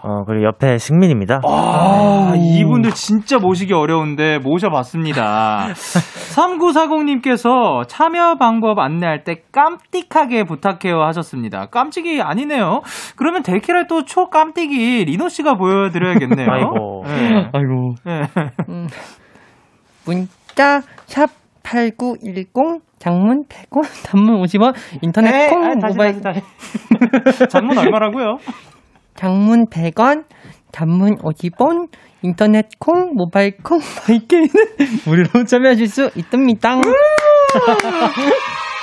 어, 그리고 옆에 승민입니다. 아, 이분들 진짜 모시기 어려운데 모셔봤습니다. 3940님께서 참여 방법 안내할 때 깜찍하게 부탁해요 하셨습니다. 깜찍이 아니네요. 그러면 데키라 또 초깜찍이 리노씨가 보여드려야겠네요. 아이고. 예. 아이고. 예. 문자 샵 8910 장문 100원 단문 50원 인터넷 네, 콩 아, 다시, 모바일 다시, 다시. 장문 얼마라고요? 장문 100원 단문 50원 인터넷 콩 모바일 콩 마이게이는 무료로 참여하실 수 있답니다.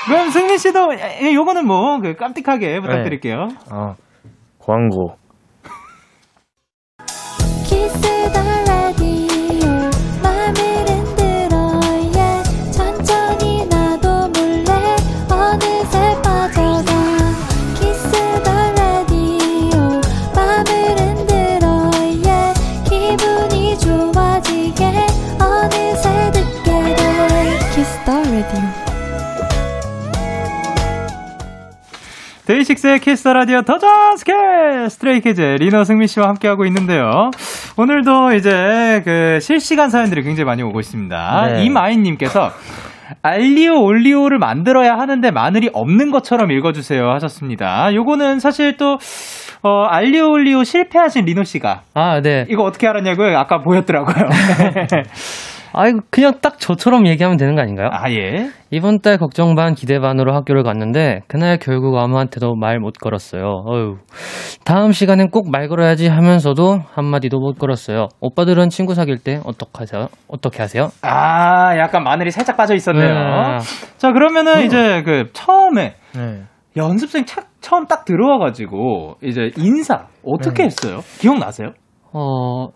그럼 승민 씨도 예, 요거는 뭐 그 깜찍하게 부탁드릴게요. 어, 광고. 데이식스의 키스 더 라디오 도전 스킬 스트레이키즈 리노 승민 씨와 함께하고 있는데요. 오늘도 이제 그 실시간 사연들이 굉장히 많이 오고 있습니다. 네. 이마인님께서 알리오 올리오를 만들어야 하는데 마늘이 없는 것처럼 읽어주세요 하셨습니다. 요거는 사실 또 어, 알리오 올리오 실패하신 리노 씨가 아, 네. 이거 어떻게 알았냐고요? 아까 보였더라고요. 아, 이거 그냥 딱 저처럼 얘기하면 되는 거 아닌가요? 아 예. 이번 달 걱정 반 기대 반으로 학교를 갔는데 그날 결국 아무한테도 말 못 걸었어요. 어휴. 다음 시간엔 꼭 말 걸어야지 하면서도 한마디도 못 걸었어요. 오빠들은 친구 사귈 때 어떻게 하세요? 어떻게 하세요? 아 약간 마늘이 살짝 빠져 있었네요. 네. 자 그러면은 이제 그 처음에 네. 연습생 착, 처음 딱 들어와가지고 이제 인사 어떻게 네. 했어요? 기억나세요? 어,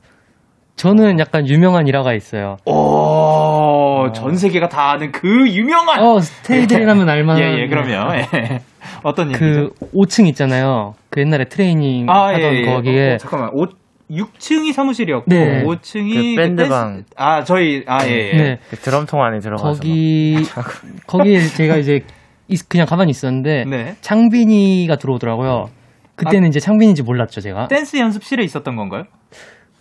저는 약간 유명한 일화가 있어요. 오, 전 세계가 다 아는 그 유명한. 어, 스테이들이라면 알만한. 예, 예, 그럼요. 예. 어떤 그 얘기죠? 5층 있잖아요. 그 옛날에 트레이닝 아, 하던 예, 예. 거기에 어, 잠깐만. 5, 6층이 사무실이었고, 네. 5층이 그 밴드방. 아, 저희, 아, 예, 예. 네. 그 드럼통 안에 들어가서. 거기 거기에 제가 이제 있- 그냥 가만히 있었는데 네. 창빈이가 들어오더라고요. 그때는 이제 창빈인지 몰랐죠 제가. 댄스 연습실에 있었던 건가요?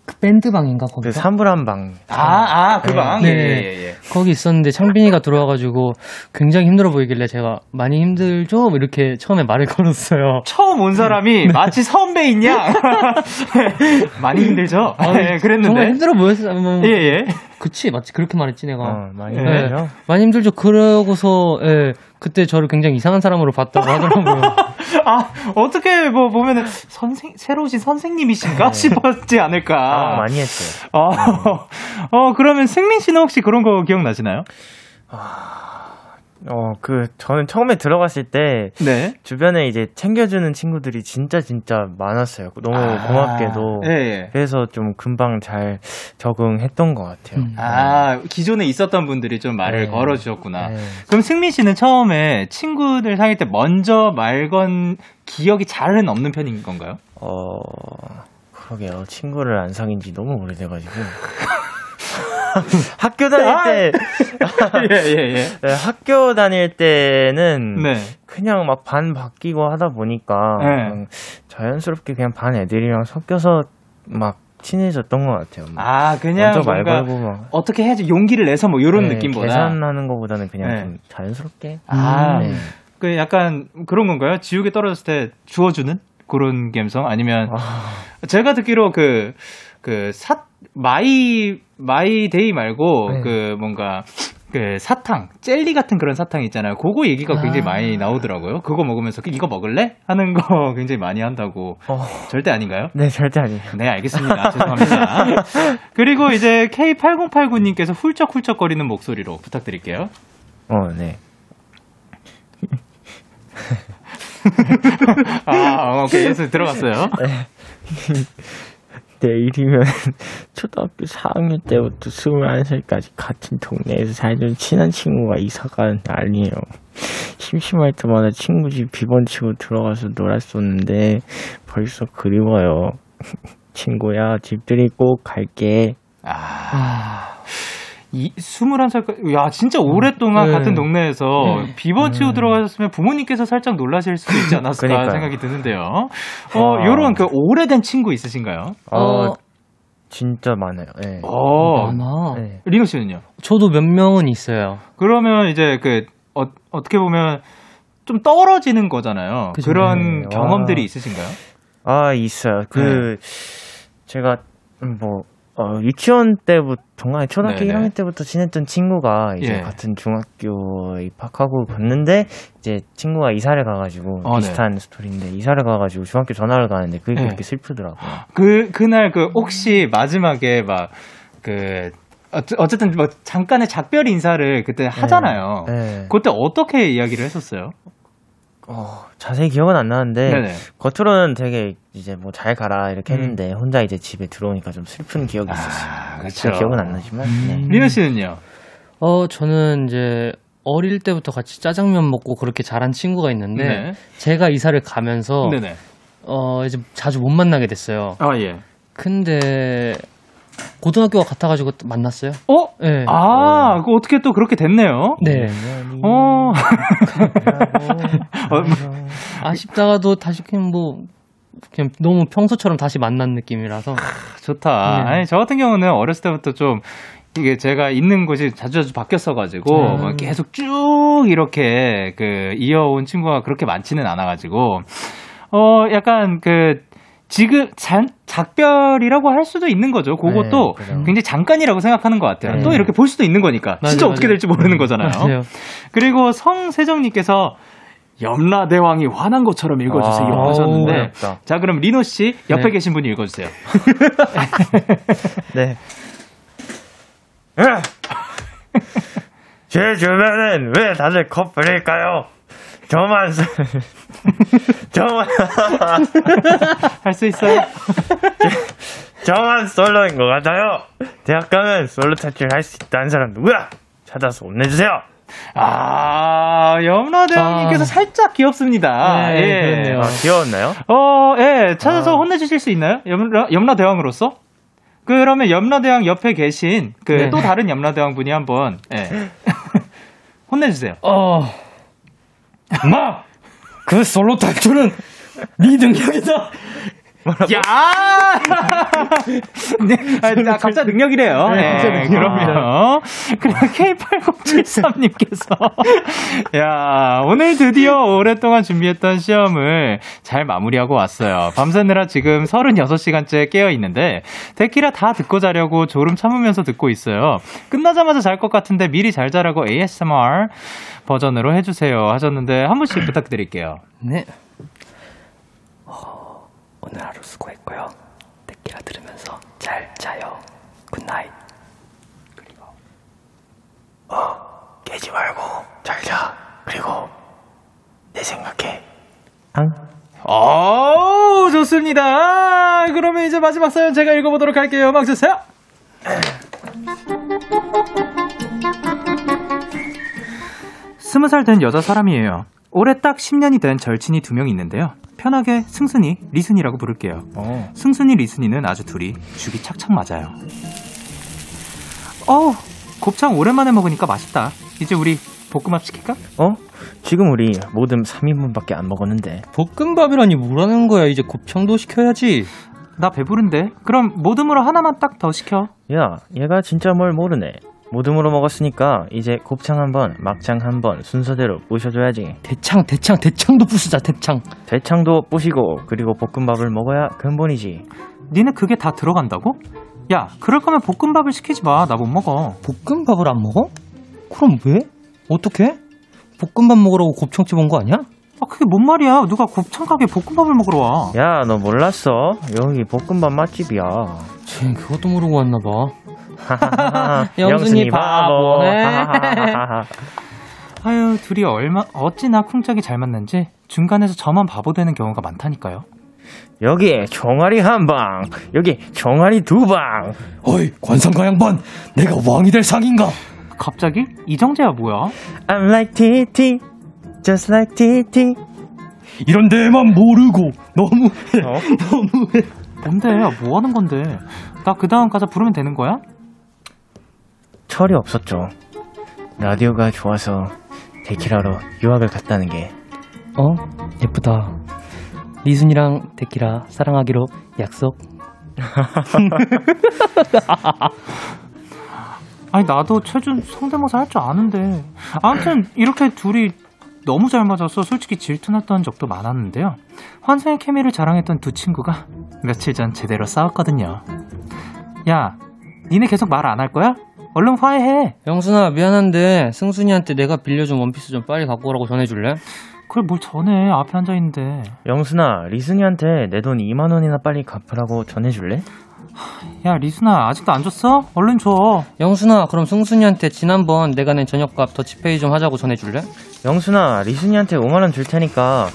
그 밴드방인가 그 거기가? 산불한 방. 아, 아, 그 방? 네. 예, 예, 예. 거기 있었는데 창빈이가 들어와가지고 굉장히 힘들어 보이길래 제가 많이 힘들죠? 뭐 이렇게 처음에 말을 걸었어요. 처음 온 사람이 네. 마치 선배인 양. 많이 힘들죠? 예, 정말 그랬는데. 힘들어 보였어요. 뭐, 예, 예. 그치 맞지 그렇게 말했지 내가. 어, 많이 네. 네. 힘들죠? 많이 힘들죠. 그러고서 예, 그때 저를 굉장히 이상한 사람으로 봤다고 하더라고요. 아, 어떻게 뭐 보면은 선생, 새로 오신 선생님이신가 싶었지 않을까. 네. 아, 많이 했어요. 어, 어, 그러면 승민 씨는 혹시 그런 거 기억나시나요? 어, 그, 저는 처음에 들어갔을 때, 네. 주변에 이제 챙겨주는 친구들이 진짜 진짜 많았어요. 너무 아, 고맙게도. 예, 예. 그래서 좀 금방 잘 적응했던 것 같아요. 음. 아, 기존에 있었던 분들이 좀 말을 네. 걸어주셨구나. 네. 그럼 승민 씨는 처음에 친구들 사귈 때 먼저 말 건 기억이 잘은 없는 편인 건가요? 어, 그러게요. 친구를 안 사귄 지 너무 오래돼가지고. 학교 다닐 아! 때, 예, 예, 예. 네, 학교 다닐 때는 네. 그냥 막 반 바뀌고 하다 보니까 네. 자연스럽게 그냥 반 애들이랑 섞여서 막 친해졌던 것 같아요. 막 아, 그냥 먼저 말 걸고 막 어떻게 해야지 용기를 내서 뭐 이런 네, 느낌보다. 계산하는 것보다는 그냥 네. 좀 자연스럽게. 아, 네. 그 약간 그런 건가요? 지옥에 떨어졌을 때 주워주는 그런 감성? 아니면 아, 제가 듣기로 그, 그 사, 마이, 마이데이 말고 네. 그 뭔가 그 사탕, 젤리 같은 그런 사탕 있잖아요. 그거 얘기가 굉장히 아. 많이 나오더라고요. 그거 먹으면서 이거 먹을래? 하는 거 굉장히 많이 한다고. 어, 절대 아닌가요? 네 절대 아니에요. 네, 알겠습니다. 죄송합니다. 그리고 이제 K8089님께서 훌쩍훌쩍거리는 목소리로 부탁드릴게요. 어, 네. 아, 오케이. Yes 들어갔어요. 내일이면 초등학교 4학년 때부터 21살까지 같은 동네에서 살던 친한 친구가 이사가는 날이에요. 심심할 때마다 친구 집 비번 치고 들어가서 놀았었는데 벌써 그리워요. 친구야, 집들이 꼭 갈게. 아. 이, 21살까지, 야, 진짜 오랫동안 네. 같은 동네에서 비번 치고 들어가셨으면 부모님께서 살짝 놀라실 수도 있지 않았을까 그러니까요. 생각이 드는데요. 어, 아. 요런 그 오래된 친구 있으신가요? 어, 어. 진짜 많아요. 네. 어, 많아. 네. 리노 씨는요? 저도 몇 명은 있어요. 그러면 이제 그, 어, 어떻게 보면 좀 떨어지는 거잖아요. 그죠. 그런 네. 경험들이 와. 있으신가요? 아, 있어요. 그, 네. 제가, 음, 뭐, 어, 유치원 때부터, 동아리 초등학교 네네. 1학년 때부터 지냈던 친구가 이제 예. 같은 중학교에 입학하고 갔는데, 이제 친구가 이사를 가가지고, 어, 비슷한 스토리인데, 이사를 가가지고 중학교 전화를 가는데, 그게 네. 그렇게 슬프더라고요. 그, 그날 그 혹시 마지막에 막, 그, 어, 어쨌든 뭐 잠깐의 작별 인사를 그때 하잖아요. 네. 그때 어떻게 이야기를 했었어요? 어, 자세히 기억은 안 나는데 네네. 겉으로는 되게 이제 뭐 잘 가라 이렇게 음. 했는데 혼자 이제 집에 들어오니까 좀 슬픈 기억이 있었어요. 아, 잘 기억은 안 나지만 네. 리노 씨는요? 어, 저는 이제 어릴 때부터 같이 짜장면 먹고 그렇게 자란 친구가 있는데 네. 제가 이사를 가면서 네네. 어, 이제 자주 못 만나게 됐어요. 아 예. 근데 고등학교가 같아가지고 또 만났어요. 어? 네. 아, 그 어떻게 또 그렇게 됐네요. 네. 어. 어, 뭐, 아쉽다가도 다시 그냥 뭐 그냥 너무 평소처럼 다시 만난 느낌이라서 좋다. 네. 아니, 저 같은 경우는 어렸을 때부터 좀 이게 제가 있는 곳이 자주 자주 바뀌었어가지고 음. 뭐 계속 쭉 이렇게 그 이어온 친구가 그렇게 많지는 않아가지고 어 약간 그 지금 잔, 작별이라고 할 수도 있는 거죠. 그것도 네. 굉장히 잠깐이라고 생각하는 것 같아요. 네. 또 이렇게 볼 수도 있는 거니까 맞아요, 진짜 맞아요. 어떻게 될지 모르는 거잖아요. 맞아요. 그리고 성세정님께서 염라대왕이 화난 것처럼 읽어주세요 와, 하셨는데 어렵다. 자 그럼 리노 씨 옆에 네. 계신 분이 읽어주세요. 네. 제 주변엔 왜 다들 커플일까요? 저만 소- 저만 할 수 있어요? 저 만 솔로인 것 같아요. 대학 가면 솔로 탈출할 수 있다는 사람 누구야? 찾아서 혼내주세요. 아, 염라 대왕님께서 아. 살짝 귀엽습니다. 네, 예. 그렇네요. 아, 귀여웠나요? 어, 예, 찾아서 아. 혼내주실 수 있나요? 염라, 염라 대왕으로서? 그러면 염라 대왕 옆에 계신 그 네. 또 다른 염라 대왕 분이 한번, 예. 혼내주세요. 어. 마! 그 솔로 탈출은 네 능력이다. 야! 네, 아, 나 각자 능력이래요. 네, 네, 각자 능력입니다. 그럼요. 그리고 K8073님께서, 야, 오늘 드디어 오랫동안 준비했던 시험을 잘 마무리하고 왔어요. 밤새느라 지금 36시간째 깨어 있는데, 데키라 다 듣고 자려고 졸음 참으면서 듣고 있어요. 끝나자마자 잘 것 같은데 미리 잘 자라고 ASMR 버전으로 해주세요. 하셨는데, 한 분씩 부탁드릴게요. 네. 어, 오늘 하루 수고했고요. 데키라 들으면서 잘 자요. Good night. 깨지 말고 잘 자. 그리고 내 생각해. 앙. 오, 좋습니다. 아, 그러면 이제 마지막 사연 제가 읽어보도록 할게요. 음악 주세요. 스무 살 된 여자 사람이에요. 올해 딱 10년이 된 절친이 두 명 있는데요. 편하게 승순이, 리순이라고 부를게요. 어. 승순이, 리순이는 아주 둘이 죽이 착착 맞아요. 어우, 곱창 오랜만에 먹으니까 맛있다. 이제 우리 볶음밥 시킬까? 어? 지금 우리 모듬 3인분밖에 안 먹었는데. 볶음밥이라니 뭐라는 거야? 이제 곱창도 시켜야지. 나 배부른데? 그럼 모듬으로 하나만 딱 더 시켜. 야, 얘가 진짜 뭘 모르네. 모듬으로 먹었으니까 이제 곱창 한 번, 막창 한번 순서대로 부셔줘야지. 대창, 대창, 대창도 부수자, 대창. 대창도 부시고 그리고 볶음밥을 먹어야 근본이지. 니네 그게 다 들어간다고? 야, 그럴 거면 볶음밥을 시키지 마. 나 못 먹어. 볶음밥을 안 먹어? 그럼 왜? 어떻게? 볶음밥 먹으라고 곱창집 온 거 아니야? 아, 그게 뭔 말이야? 누가 곱창 가게 볶음밥을 먹으러 와? 야, 너 몰랐어? 여기 볶음밥 맛집이야. 쟤 그것도 모르고 왔나 봐. 영순이 바보. 네. 아유, 둘이 얼마, 어찌나 쿵짝이 잘 맞는지 중간에서 저만 바보 되는 경우가 많다니까요. 여기 종아리 한 방, 여기 종아리 두 방. 어이, 관상가 양반! 내가 왕이 될 상인가? 갑자기? 이정재야 뭐야? I'm like TT, just like TT. 이런 데만 모르고 너무 해. 어? 너무 해. 뭔데? 야, 뭐 하는 건데? 나 그 다음 가사 부르면 되는 거야? 철이 없었죠. 라디오가 좋아서 데키라로 유학을 갔다는 게. 어? 예쁘다. 리순이랑 데키라 사랑하기로 약속. 아니 나도 최준 성대모사 할 줄 아는데 아무튼 이렇게 둘이 너무 잘 맞아서 솔직히 질투났던 적도 많았는데요 환상의 케미를 자랑했던 두 친구가 며칠 전 제대로 싸웠거든요 야 니네 계속 말 안 할 거야? 얼른 화해해 영순아 미안한데 승순이한테 내가 빌려준 원피스 좀 빨리 갖고 오라고 전해줄래? 그래 뭘 전해 앞에 앉아 있는데 영순아, 리순이한테 내 돈 2만 원이나 빨리 갚으라고 전해줄래? 야, 리순아, 아직도 안 줬어? 얼른 줘. 영순아, 그럼 승순이한테 지난번 내가 낸 저녁값 더치페이 좀 하자고 전해줄래? 영순아, 리순이한테 5만 원 줄 테니까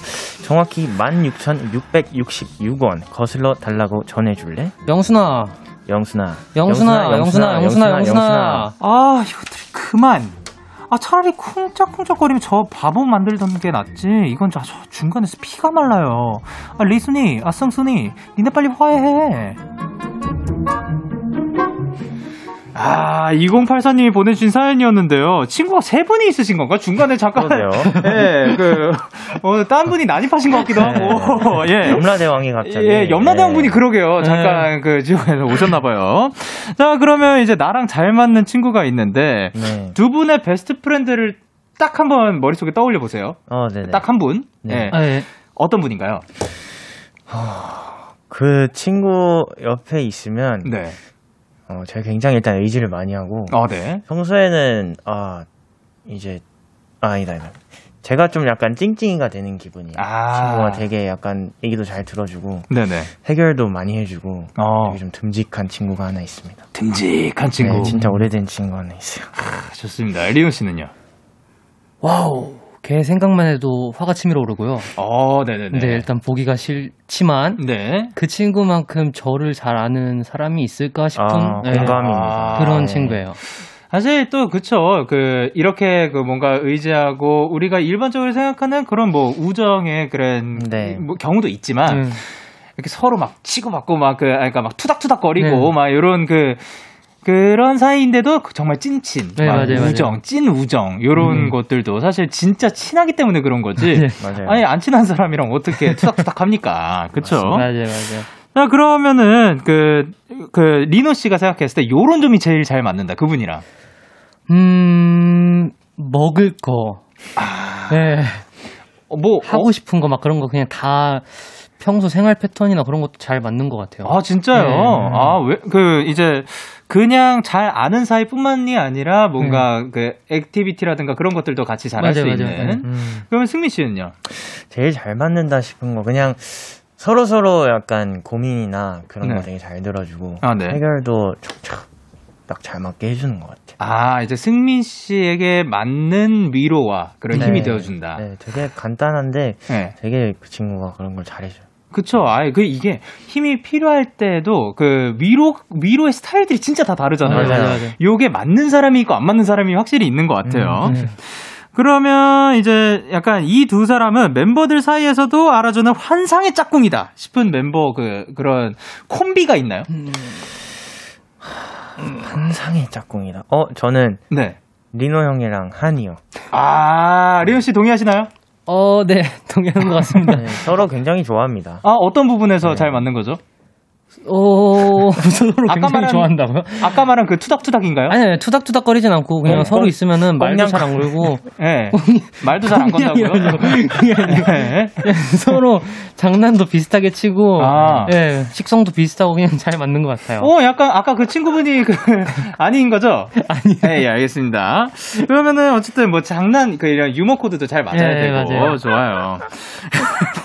정확히 16,666원 거슬러 달라고 전해줄래? 영순아, 영순아. 영순아, 영순아, 영순아, 영순아. 아, 이것들이 그만. 아, 차라리 쿵짝쿵짝거리면 저 바보 만들던 게 낫지. 이건 저, 저 중간에서 피가 말라요. 아, 리순이, 아, 성순이, 니네 빨리 화해해. 아, 2084님이 보내주신 사연이었는데요. 친구가 세 분이 있으신 건가? 중간에 잠깐. 예, 그, 어, 딴 분이 난입하신 것 같기도 하고. 예. 염라대왕이 갑자기. 예, 염라대왕 분이 네. 그러게요. 잠깐 그 지역에서 오셨나봐요. 자, 그러면 이제 나랑 잘 맞는 친구가 있는데 네. 두 분의 best friend를 딱 한번 머릿속에 떠올려 보세요. 어, 네네. 딱 한 분. 네. 예. 아, 예. 어떤 분인가요? 그 친구 옆에 있으면 네. 어, 제가 굉장히 일단 의지를 많이 하고 어, 네. 평소에는 아 이제 아, 아니다 아니다 제가 좀 약간 찡찡이가 되는 기분이에요. 아. 친구가 되게 약간 얘기도 잘 들어주고 네네. 해결도 많이 해주고 어. 되게 좀 듬직한 친구가 하나 있습니다. 듬직한 친구. 네, 진짜 오래된 친구 하나 있어요. 좋습니다. 리노 씨는요? Wow. 걔 생각만 해도 화가 치밀어 오르고요. 어, 네네네. 근데 일단 보기가 싫지만 네. 그 친구만큼 저를 잘 아는 사람이 있을까 싶은 아, 네, 공감입니다. 그런 네. 친구예요. 사실 또 그쵸 그 이렇게 그 뭔가 의지하고 우리가 일반적으로 생각하는 그런 뭐 우정의 그런 네. 뭐 경우도 있지만 음. 이렇게 서로 막 치고받고 막 그 그러니까 막 투닥투닥거리고 네. 막 이런 그 그런 사이인데도 그 정말 찐친 네, 막 맞아요, 우정 찐 우정 이런 음. 것들도 사실 진짜 친하기 때문에 그런 거지 네. 맞아요. 아니 안 친한 사람이랑 어떻게 투닥투닥 합니까 그쵸 맞아요, 맞아요. 자 그러면은 그 그 리노 씨가 생각했을 때 요런 점이 제일 잘 맞는다 그분이랑 음, 먹을 거. 네. 어, 뭐 하고 싶은 거 막 그런 거 그냥 다 평소 생활 패턴이나 그런 것도 잘 맞는 것 같아요. 아, 진짜요? 네. 아, 왜, 그, 이제, 그냥 잘 아는 사이뿐만이 아니라 뭔가 그 activity라든가 그런 것들도 같이 잘 할수 네. 맞아요, 맞아요. 있는. 음, 그러면 승민 씨는요? 제일 잘 맞는다 싶은 거 그냥 서로 서로 약간 고민이나 그런 네. 거 되게 잘 들어주고 아, 네. 해결도 촉촉 딱 잘 맞게 해주는 것 같아요. 아, 이제 승민 씨에게 맞는 위로와 그런 네. 힘이 되어준다. 네, 되게 간단한데 네. 되게 그 친구가 그런 걸 잘해줘요. 그쵸. 아예 그 이게 힘이 필요할 때도 그 위로, 위로의 스타일들이 진짜 다 다르잖아요. 맞아요, 맞아요. 요게 맞는 사람이 있고 안 맞는 사람이 확실히 있는 것 같아요. 음, 그러면 이제 약간 이 두 사람은 멤버들 사이에서도 알아주는 환상의 짝꿍이다 싶은 멤버 그 그런 콤비가 있나요? 환상의 짝꿍이다. 어, 저는 네. 리노 형이랑 한이요. 아 리온 씨 동의하시나요? 어, 네. 동의하는 것 같습니다. 네, 서로 굉장히 좋아합니다. 아 어떤 부분에서 네. 잘 맞는 거죠? 어, 서로 아까 굉장히 말한- 좋아한다고요? 아까 말한 그 투닥투닥인가요? 아니, 아니, 투닥투닥거리진 않고 그냥 어, 서로 꽁- 있으면은 말도 잘 안 걸고 네. 말도 잘 안 건다고요? 네. 서로 장난도 비슷하게 치고 아. 예, 식성도 비슷하고 그냥 잘 맞는 것 같아요. 어, 약간 아까 그 친구분이 그 아닌 거죠? 아니요. 네, 예, 알겠습니다. 그러면은 어쨌든 뭐 장난 그 이런 유머 코드도 잘 맞아야 예, 되고 맞아요. 좋아요.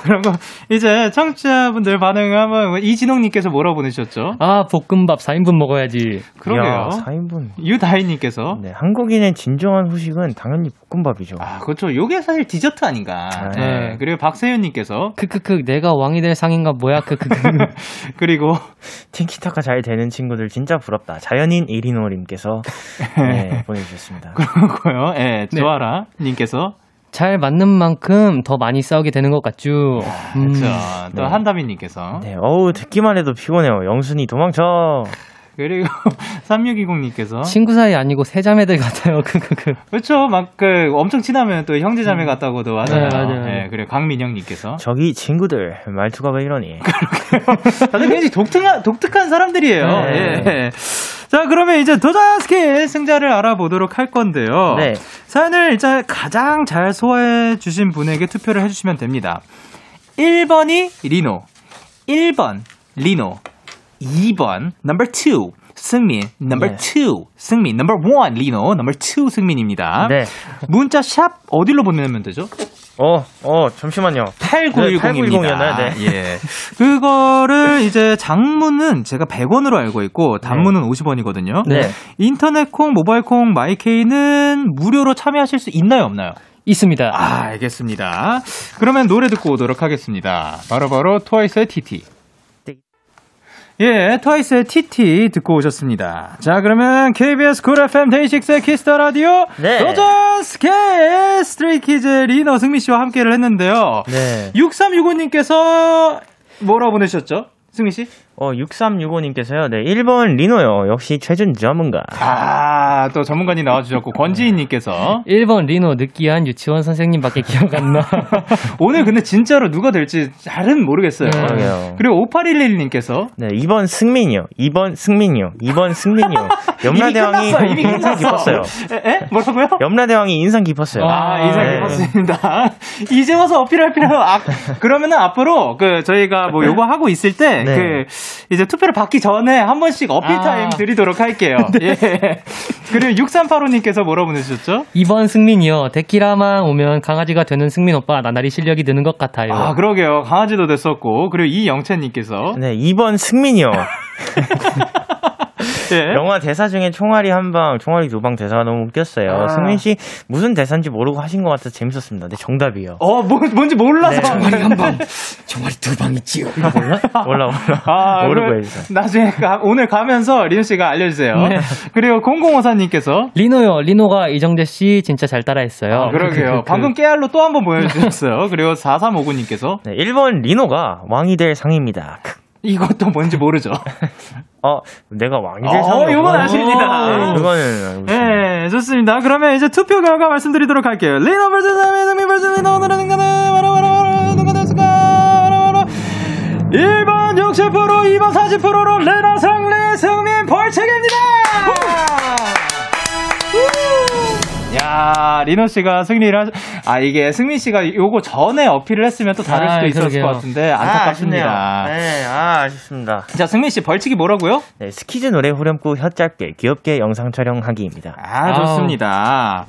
그리고 이제 청취자분들 반응을 한번 이진홍 님께서 뭐 라고 보내주셨죠? 아, 볶음밥 4인분 먹어야지. 그러게요. 4인분. 유다희님께서 네, 한국인의 진정한 후식은 당연히 볶음밥이죠. 아 그렇죠. 요게 사실 디저트 아닌가. 네. 네. 그리고 박세윤님께서 크크크 내가 왕이 될 상인가 뭐야 크크크. 그리고 티키타카 잘 되는 친구들 진짜 부럽다. 자연인 이리노님께서 네, 보내주셨습니다. 그거요. 예, 좋아라 님께서 잘 맞는 만큼 더 많이 싸우게 되는 것 같죠. 음. 그렇죠. 또 네. 한다민님께서 네, 어우 듣기만 해도 피곤해요. 영순이 도망쳐. 그리고 3620님께서 친구 사이 아니고 세자매들 같아요. 그렇죠. 막 그 엄청 친하면 또 형제 자매 같다고도 하잖아요. 네, 맞아요. 예, 그리고 강민영님께서 저기 친구들 말투가 왜 이러니? 다들 굉장히 독특한 독특한 사람들이에요. 네. 예. 자, 그러면 이제 도전 스킬 승자를 알아보도록 할 건데요. 네. 사연을 일단 가장 잘 소화해 주신 분에게 투표를 해주시면 됩니다. 1번이 리노, 1번 리노, 2번 number 2 승민, number 네. 2 승민, number 1 리노, number 2 승민입니다. 네. 문자 샵 어디로 보내면 되죠? 어, 어, 잠시만요. 8910입니다. 네, 예. 그거를 이제 장문은 제가 100원으로 알고 있고 단문은 50원이거든요. 네. 인터넷 콩, 모바일 콩, 마이케이는 무료로 참여하실 수 있나요, 없나요? 있습니다. 아, 알겠습니다. 그러면 노래 듣고 오도록 하겠습니다. 바로바로 트와이스의 TT. 예, 트와이스의 TT 듣고 오셨습니다. 자, 그러면 KBS 쿨 FM 데이식스의 키스 더 라디오 네. 도전 스킬 스트레이키즈 리노 승민 씨와 함께를 했는데요. 네. 6365님께서 뭐라고 보내셨죠? 승미 씨? 어, 6365님께서요. 네, 1번 리노요. 역시 최준 전문가. 아, 또 전문가님 나와주셨고, 권지인님께서. 1번 리노 느끼한 유치원 선생님밖에 기억 안 나. 오늘 근데 진짜로 누가 될지 잘은 모르겠어요. 네. 그리고 5811님께서. 네, 2번 승민이요. 2번 승민이요. 2번 승민이요. 염라대왕이 이미 인상. 깊었어요. 에? 에? 뭐라고요? 염라대왕이 인상 깊었어요. 아, 이제 네. 깊었습니다. 이제 와서 어필할 필요, 아, 그러면은 앞으로, 그, 저희가 뭐 요거 하고 있을 때, 네. 그, 이제 투표를 받기 전에 한 번씩 어필 아. 타임 드리도록 할게요. 예. 그리고 6385님께서 뭐라 보내주셨죠? 2번 승민이요. 데키라만 오면 강아지가 되는 승민 오빠 나날이 실력이 느는 것 같아요. 아, 그러게요. 강아지도 됐었고, 그리고 이영채님께서. 네, 2번 승민이요. 예. 영화 대사 중에 총알이 한 방, 총알이 두 방 대사가 너무 웃겼어요. 아. 승민 씨 무슨 대사인지 모르고 하신 것 같아서 재밌었습니다. 네, 정답이요. 어, 뭐, 뭔지 몰라서. 네. 총알이 한 방, 총알이 두 방 있지요. 몰라? 몰라, 몰라. 아, 모르고 해주세요. 나중에 가- 오늘 가면서 리노 씨가 알려주세요. 네. 그리고 0054님께서 리노요. 리노가 이정재 씨 진짜 잘 따라했어요. 아, 그러게요. 방금 깨알로 또 한 번 보여주셨어요. 그리고 4359님께서 네, 1번 리노가 왕이 될 상입니다. 크. 이것도 뭔지 모르죠. 어, 내가 왕이 어, 요건 아십니다. 네, 그거는 알고 있습니다. 네, 좋습니다. 그러면 이제 투표 결과 말씀드리도록 할게요. 리노 vs 상민, 승민 vs 리노 오늘의 승자는 바로 바로 바로 누가 됐을까? 바로 바로 1번 60%, 2번 40%로 리노 승리, 승민 벌칙입니다! 야, 리노 씨가 승리를 하, 아, 이게 승민 씨가 요거 전에 어필을 했으면 또 다를 아, 수도 있었을 그러게요. 것 같은데, 아, 안타깝습니다. 아쉽네요. 네, 아, 아쉽습니다. 자, 승민 씨 벌칙이 뭐라고요? 네, 스키즈 노래 후렴구 혀 짧게 귀엽게 영상 촬영하기입니다. 아, 좋습니다.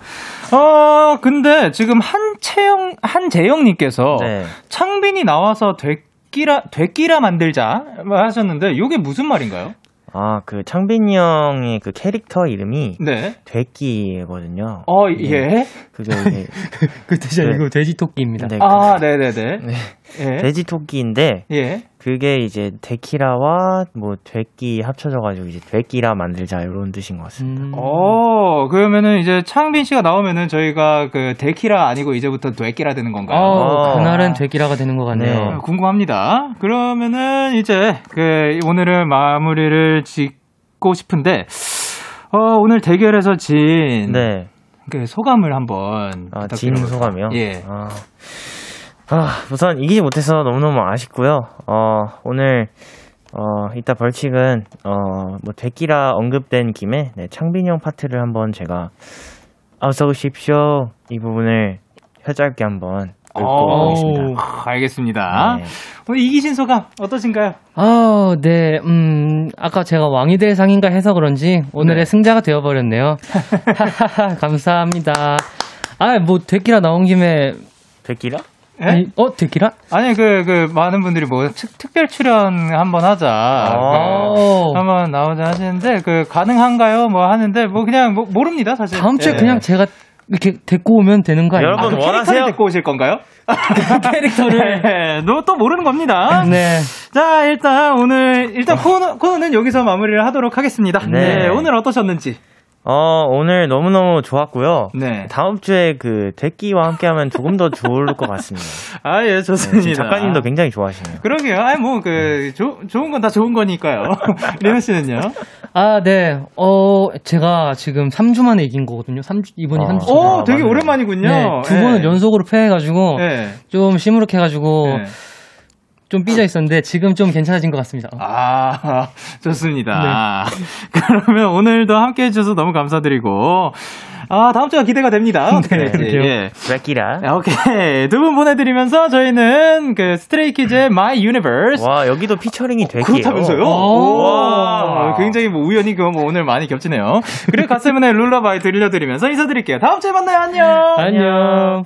어, 근데 지금 한채영, 한재영 님께서 네. 창빈이 나와서 데끼라, 데끼라 만들자 하셨는데, 이게 무슨 말인가요? 아, 그 창빈이 형의 그 캐릭터 이름이 네. 되끼거든요. 어, 예. 그게 이제 그 대신 네. 이거 돼지 토끼입니다. 네, 아, 네 네 네. 네. 예. 돼지 토끼인데 예. 그게 이제 데키라와 뭐 되끼 합쳐져가지고 이제 되끼라 만들자 이런 뜻인 것 같습니다. 음. 어, 그러면은 이제 창빈 씨가 나오면은 저희가 그 데키라 아니고 이제부터 되끼라 되는 건가요? 아, 어. 그날은 되기라가 되는 것 같네요. 네. 어, 궁금합니다. 그러면은 이제 그 오늘은 마무리를 짓고 싶은데 어, 오늘 대결에서 진 네. 그 소감을 한번 아, 진? 소감이요? 예. 아, 아, 우선 이기지 못해서 너무너무 아쉽고요. 어, 오늘 어, 이따 벌칙은 어, 뭐 데끼라 언급된 김에 네, 창빈이 형 파트를 한번 제가 앞서오십시오. 이 부분을 혀 짧게 한번 읊고 어. 아, 알겠습니다. 네. 오늘 이기신 소감 어떠신가요? 아, 네, 음, 아까 제가 왕이 될 상인가 해서 그런지 오늘의 네. 승자가 되어버렸네요. 하하하, 감사합니다. 아, 뭐, 데키라 나온 김에, 데끼라? 예? 아니, 어, 데키라? 아니 그그 많은 분들이 뭐 특, 특별 출연 한번 하자. 아. 그, 한번 나오자 하시는데 그 가능한가요? 뭐 하는데 뭐 그냥 뭐 모릅니다 사실. 다음 주에 예. 그냥 제가 이렇게 데리고 오면 되는 거 아니에요? 여러분, 아, 그 원하세요? 캐릭터를 데리고 오실 건가요? 캐릭터를. 네, 너또 모르는 겁니다. 네. 자, 일단 오늘 일단 코너 코너는 여기서 마무리를 하도록 하겠습니다. 네. 네. 오늘 어떠셨는지. 어, 오늘 너무너무 좋았고요. 네. 다음 주에 그 데끼와 함께하면 조금 더 좋을 것 같습니다. 아, 예, 네, 좋습니다. 지금 작가님도 굉장히 좋아하시네요. 그러게요. 아니 뭐그 좋은 건 다 좋은 거니까요. 리나 씨는요? 아, 네. 어, 제가 지금 3주 만에 이긴 거거든요. 3주, 이번이 어. 3주. 오, 아, 되게 맞네요. 오랜만이군요. 네, 두 번을 예. 연속으로 패해가지고 네. 좀 시무룩해가지고 네. 좀 삐져 있었는데 지금 좀 괜찮아진 것 같습니다. 아, 좋습니다. 그러면 오늘도 함께 해주셔서 너무 감사드리고, 아, 다음 주가 기대가 됩니다. 어떻게 네, 될지. 예. 데끼라. 아, 오케이. 두 분 보내드리면서 저희는 그 스트레이키즈의 My Universe. 와, 여기도 피처링이 되게요. 그렇다면서요? 오. 와, 굉장히 뭐 우연히 그거 뭐 오늘 많이 겹치네요. 그리고 갓세븐의 Lullaby 들려드리면서 인사드릴게요. 다음 주에 만나요. 안녕. 안녕.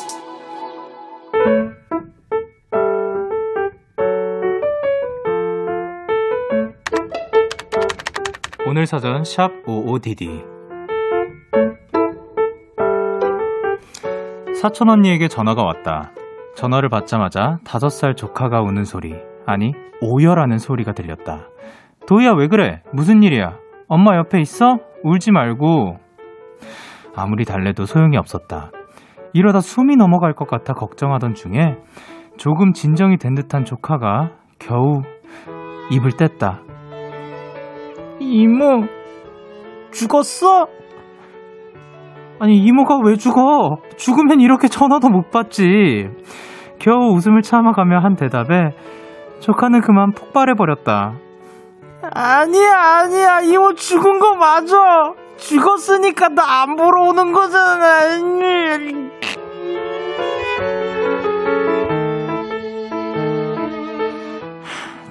오늘 사전 샵 55DD 사촌 언니에게 전화가 왔다. 전화를 받자마자 다섯 살 조카가 우는 소리, 아니 오열하는 소리가 들렸다. 도희야 왜 그래? 무슨 일이야? 엄마 옆에 있어? 울지 말고. 아무리 달래도 소용이 없었다. 이러다 숨이 넘어갈 것 같아 걱정하던 중에 조금 진정이 된 듯한 조카가 겨우 입을 뗐다. 이모, 죽었어? 아니, 이모가 왜 죽어? 죽으면 이렇게 전화도 못 받지. 겨우 웃음을 참아가며 한 대답에 조카는 그만 폭발해버렸다. 아니야, 아니야. 이모 죽은 거 맞아. 죽었으니까 나 안 보러 오는 거잖아.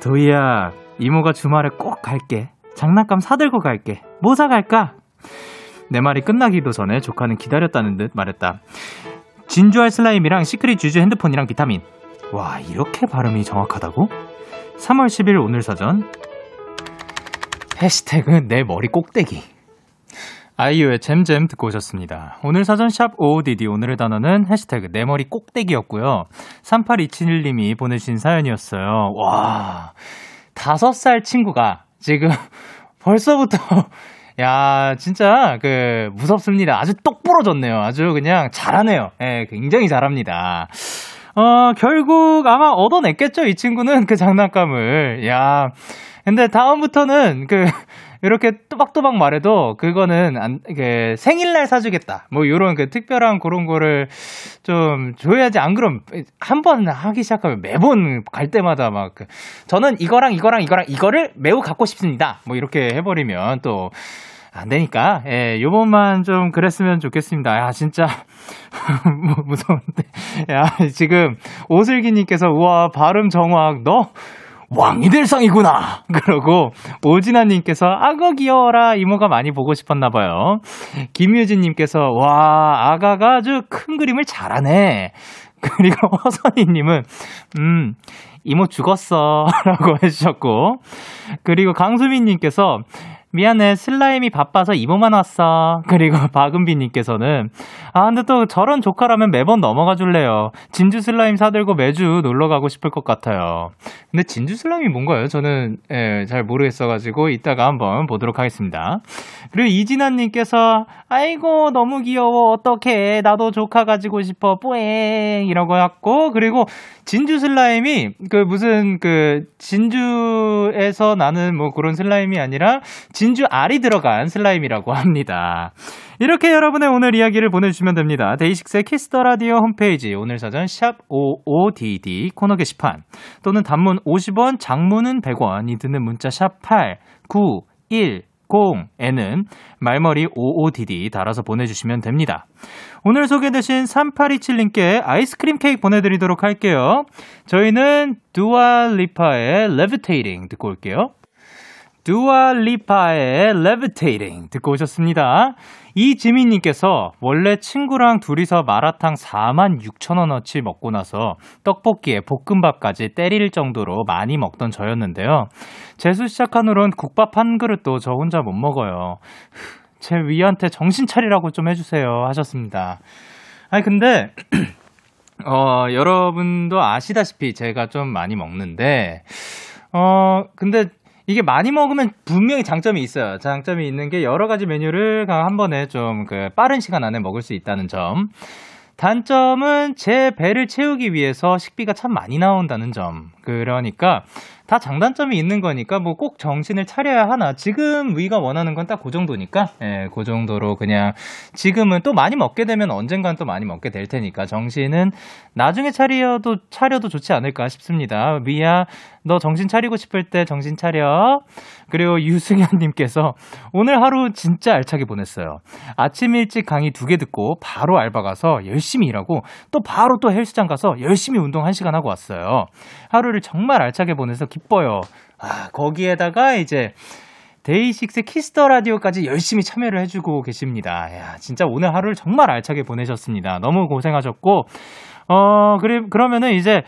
도희야, 이모가 주말에 꼭 갈게. 장난감 사들고 갈게. 뭐 사갈까? 내 말이 끝나기도 전에 조카는 기다렸다는 듯 말했다. 진주알 슬라임이랑 시크릿 주주 핸드폰이랑 비타민. 와, 이렇게 발음이 정확하다고? 3월 10일 오늘 사전. 해시태그 내 머리 꼭대기. 아이유의 잼잼 듣고 오셨습니다. 오늘 사전 샵 OODD 오늘의 단어는 해시태그 내 머리 꼭대기였고요. 3827님이 보내주신 사연이었어요. 와, 다섯 살 친구가 지금 벌써부터 야 진짜 그 무섭습니다. 아주 똑 부러졌네요. 아주 그냥 잘하네요. 예, 굉장히 잘합니다. 어 결국 아마 얻어냈겠죠 이 친구는 그 장난감을. 야 근데 다음부터는 그 이렇게 또박또박 말해도 그거는 안, 그 생일날 사주겠다. 뭐 요런 그 특별한 그런 거를 좀 줘야지 안 그럼 한 번 하기 시작하면 매번 갈 때마다 막 그, 저는 이거랑 이거랑 이거랑 이거를 매우 갖고 싶습니다. 뭐 이렇게 해버리면 또 안 되니까, 예, 요번만 좀 그랬으면 좋겠습니다. 야, 진짜, 뭐, 무서운데. 야, 지금, 오슬기님께서, 우와, 발음 정확, 너, 왕이 될 상이구나. 그러고 오진아님께서 아가 귀여워라 이모가 많이 보고 싶었나봐요. 김유진님께서 와 아가가 아주 큰 그림을 잘하네. 그리고 허선이님은 음 이모 죽었어 라고 해주셨고 그리고 강수민님께서 미안해 슬라임이 바빠서 이모만 왔어. 그리고 박은비님께서는 아 근데 또 저런 조카라면 매번 넘어가 줄래요. 진주 슬라임 사들고 매주 놀러 가고 싶을 것 같아요. 근데 진주 슬라임이 뭔가요? 저는 예, 잘 모르겠어가지고 이따가 한번 보도록 하겠습니다. 그리고 이진아님께서 아이고 너무 귀여워 어떡해 나도 조카 가지고 싶어 뿌잉 이라고 했고 그리고 진주 슬라임이 그 무슨 그 진주에서 나는 뭐 그런 슬라임이 아니라 진주 알이 들어간 슬라임이라고 합니다. 이렇게 여러분의 오늘 이야기를 보내주시면 됩니다. 데이식스의 키스 더 라디오 홈페이지 오늘 사전 샵 55DD 코너 게시판 또는 단문 50원, 장문은 100원이 드는 문자 샵 8910 에는 말머리 55DD 달아서 보내주시면 됩니다. 오늘 소개되신 3827님께 아이스크림 케이크 보내드리도록 할게요. 저희는 두아 리파의 Levitating 듣고 올게요. 두아리파의 Levitating 듣고 오셨습니다. 이지민님께서 원래 친구랑 둘이서 마라탕 4만 6천 원어치 먹고 나서 떡볶이에 볶음밥까지 때릴 정도로 많이 먹던 저였는데요. 재수 시작한 후론 국밥 한 그릇도 저 혼자 못 먹어요. 제 위한테 정신 차리라고 좀 해주세요 하셨습니다. 아니 근데 어 여러분도 아시다시피 제가 좀 많이 먹는데 어 근데 이게 많이 먹으면 분명히 장점이 있어요. 장점이 있는 게 여러 가지 메뉴를 한 번에 좀 그 빠른 시간 안에 먹을 수 있다는 점. 단점은 제 배를 채우기 위해서 식비가 참 많이 나온다는 점. 그 그러니까 다 장단점이 있는 거니까 뭐 꼭 정신을 차려야 하나. 지금 위가 원하는 건 딱 그 정도니까, 예, 그 정도로 그냥 지금은 또 많이 먹게 되면 언젠간 또 많이 먹게 될 테니까 정신은 나중에 차려도, 차려도 좋지 않을까 싶습니다. 미야, 너 정신 차리고 싶을 때 정신 차려. 그리고 유승현 님께서 오늘 하루 진짜 알차게 보냈어요. 아침 일찍 강의 두 개 듣고 바로 알바 가서 열심히 일하고 또 바로 또 헬스장 가서 열심히 운동 한 시간 하고 왔어요. 하루를 정말 알차게 보내서 기뻐요. 아, 거기에다가 이제 데이식스 키스 더 라디오까지 열심히 참여를 해주고 계십니다. 야, 진짜 오늘 하루를 정말 알차게 보내셨습니다. 너무 고생하셨고, 어, 그래, 그러면은 이제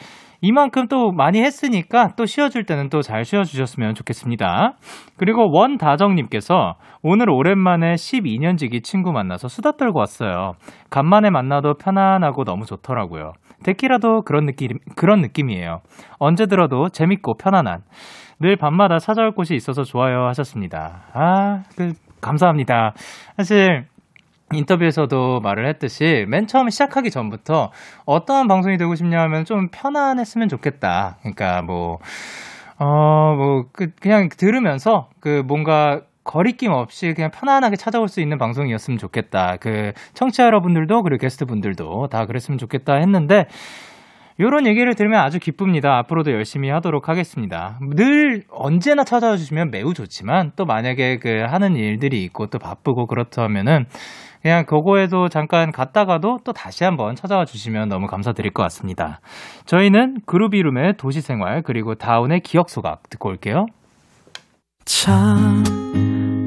이만큼 또 많이 했으니까 또 쉬어줄 때는 또 잘 쉬어주셨으면 좋겠습니다. 그리고 원다정님께서 오늘 오랜만에 12년지기 친구 만나서 수다 떨고 왔어요. 간만에 만나도 편안하고 너무 좋더라고요. 데키라도 그런 느낌, 그런 느낌이에요. 언제 들어도 재밌고 편안한. 늘 밤마다 찾아올 곳이 있어서 좋아요 하셨습니다. 아, 그, 감사합니다. 사실, 인터뷰에서도 말을 했듯이 맨 처음 시작하기 전부터 어떠한 방송이 되고 싶냐 하면 좀 편안했으면 좋겠다. 그러니까 뭐, 어, 뭐, 그, 그냥 들으면서 그 뭔가 거리낌 없이 그냥 편안하게 찾아올 수 있는 방송이었으면 좋겠다. 그 청취자 여러분들도 그리고 게스트 분들도 다 그랬으면 좋겠다 했는데 이런 얘기를 들으면 아주 기쁩니다. 앞으로도 열심히 하도록 하겠습니다. 늘 언제나 찾아와 주시면 매우 좋지만 또 만약에 그 하는 일들이 있고 또 바쁘고 그렇다면은 그냥 그거에도 잠깐 갔다가도 또 다시 한번 찾아와 주시면 너무 감사드릴 것 같습니다. 저희는 이름의 도시생활 그리고 다운의 기억 소각 듣고 올게요. 참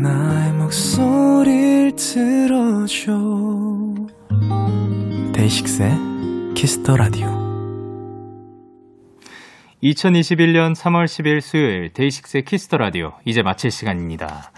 나의 목소리를 들어줘. 데이식스의 키스 더 라디오 2021년 3월 10일 수요일 데이식스의 키스 더 라디오 이제 마칠 시간입니다.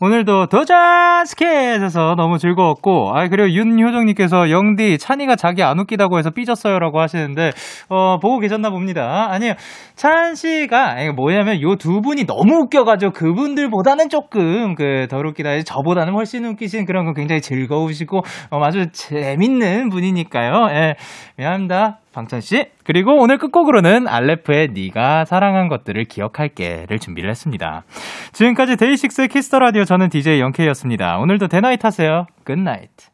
오늘도 도전 스케에서 너무 즐거웠고, 아, 그리고 윤효정님께서 영디, 찬이가 자기 안 웃기다고 해서 삐졌어요 라고 하시는데, 어, 보고 계셨나 봅니다. 아니요. 찬 씨가, 뭐냐면 요 두 분이 너무 웃겨가지고 그분들보다는 조금 그 덜 웃기다. 저보다는 훨씬 웃기신 그런 거 굉장히 즐거우시고, 어, 아주 재밌는 분이니까요. 예. 미안합니다. 방찬 씨. 그리고 오늘 끝곡으로는 알레프의 네가 사랑한 것들을 기억할게를 준비를 했습니다. 지금까지 데이식스의 키스 더 라디오 저는 DJ 영케이였습니다. 오늘도 데나잇 하세요. Good night.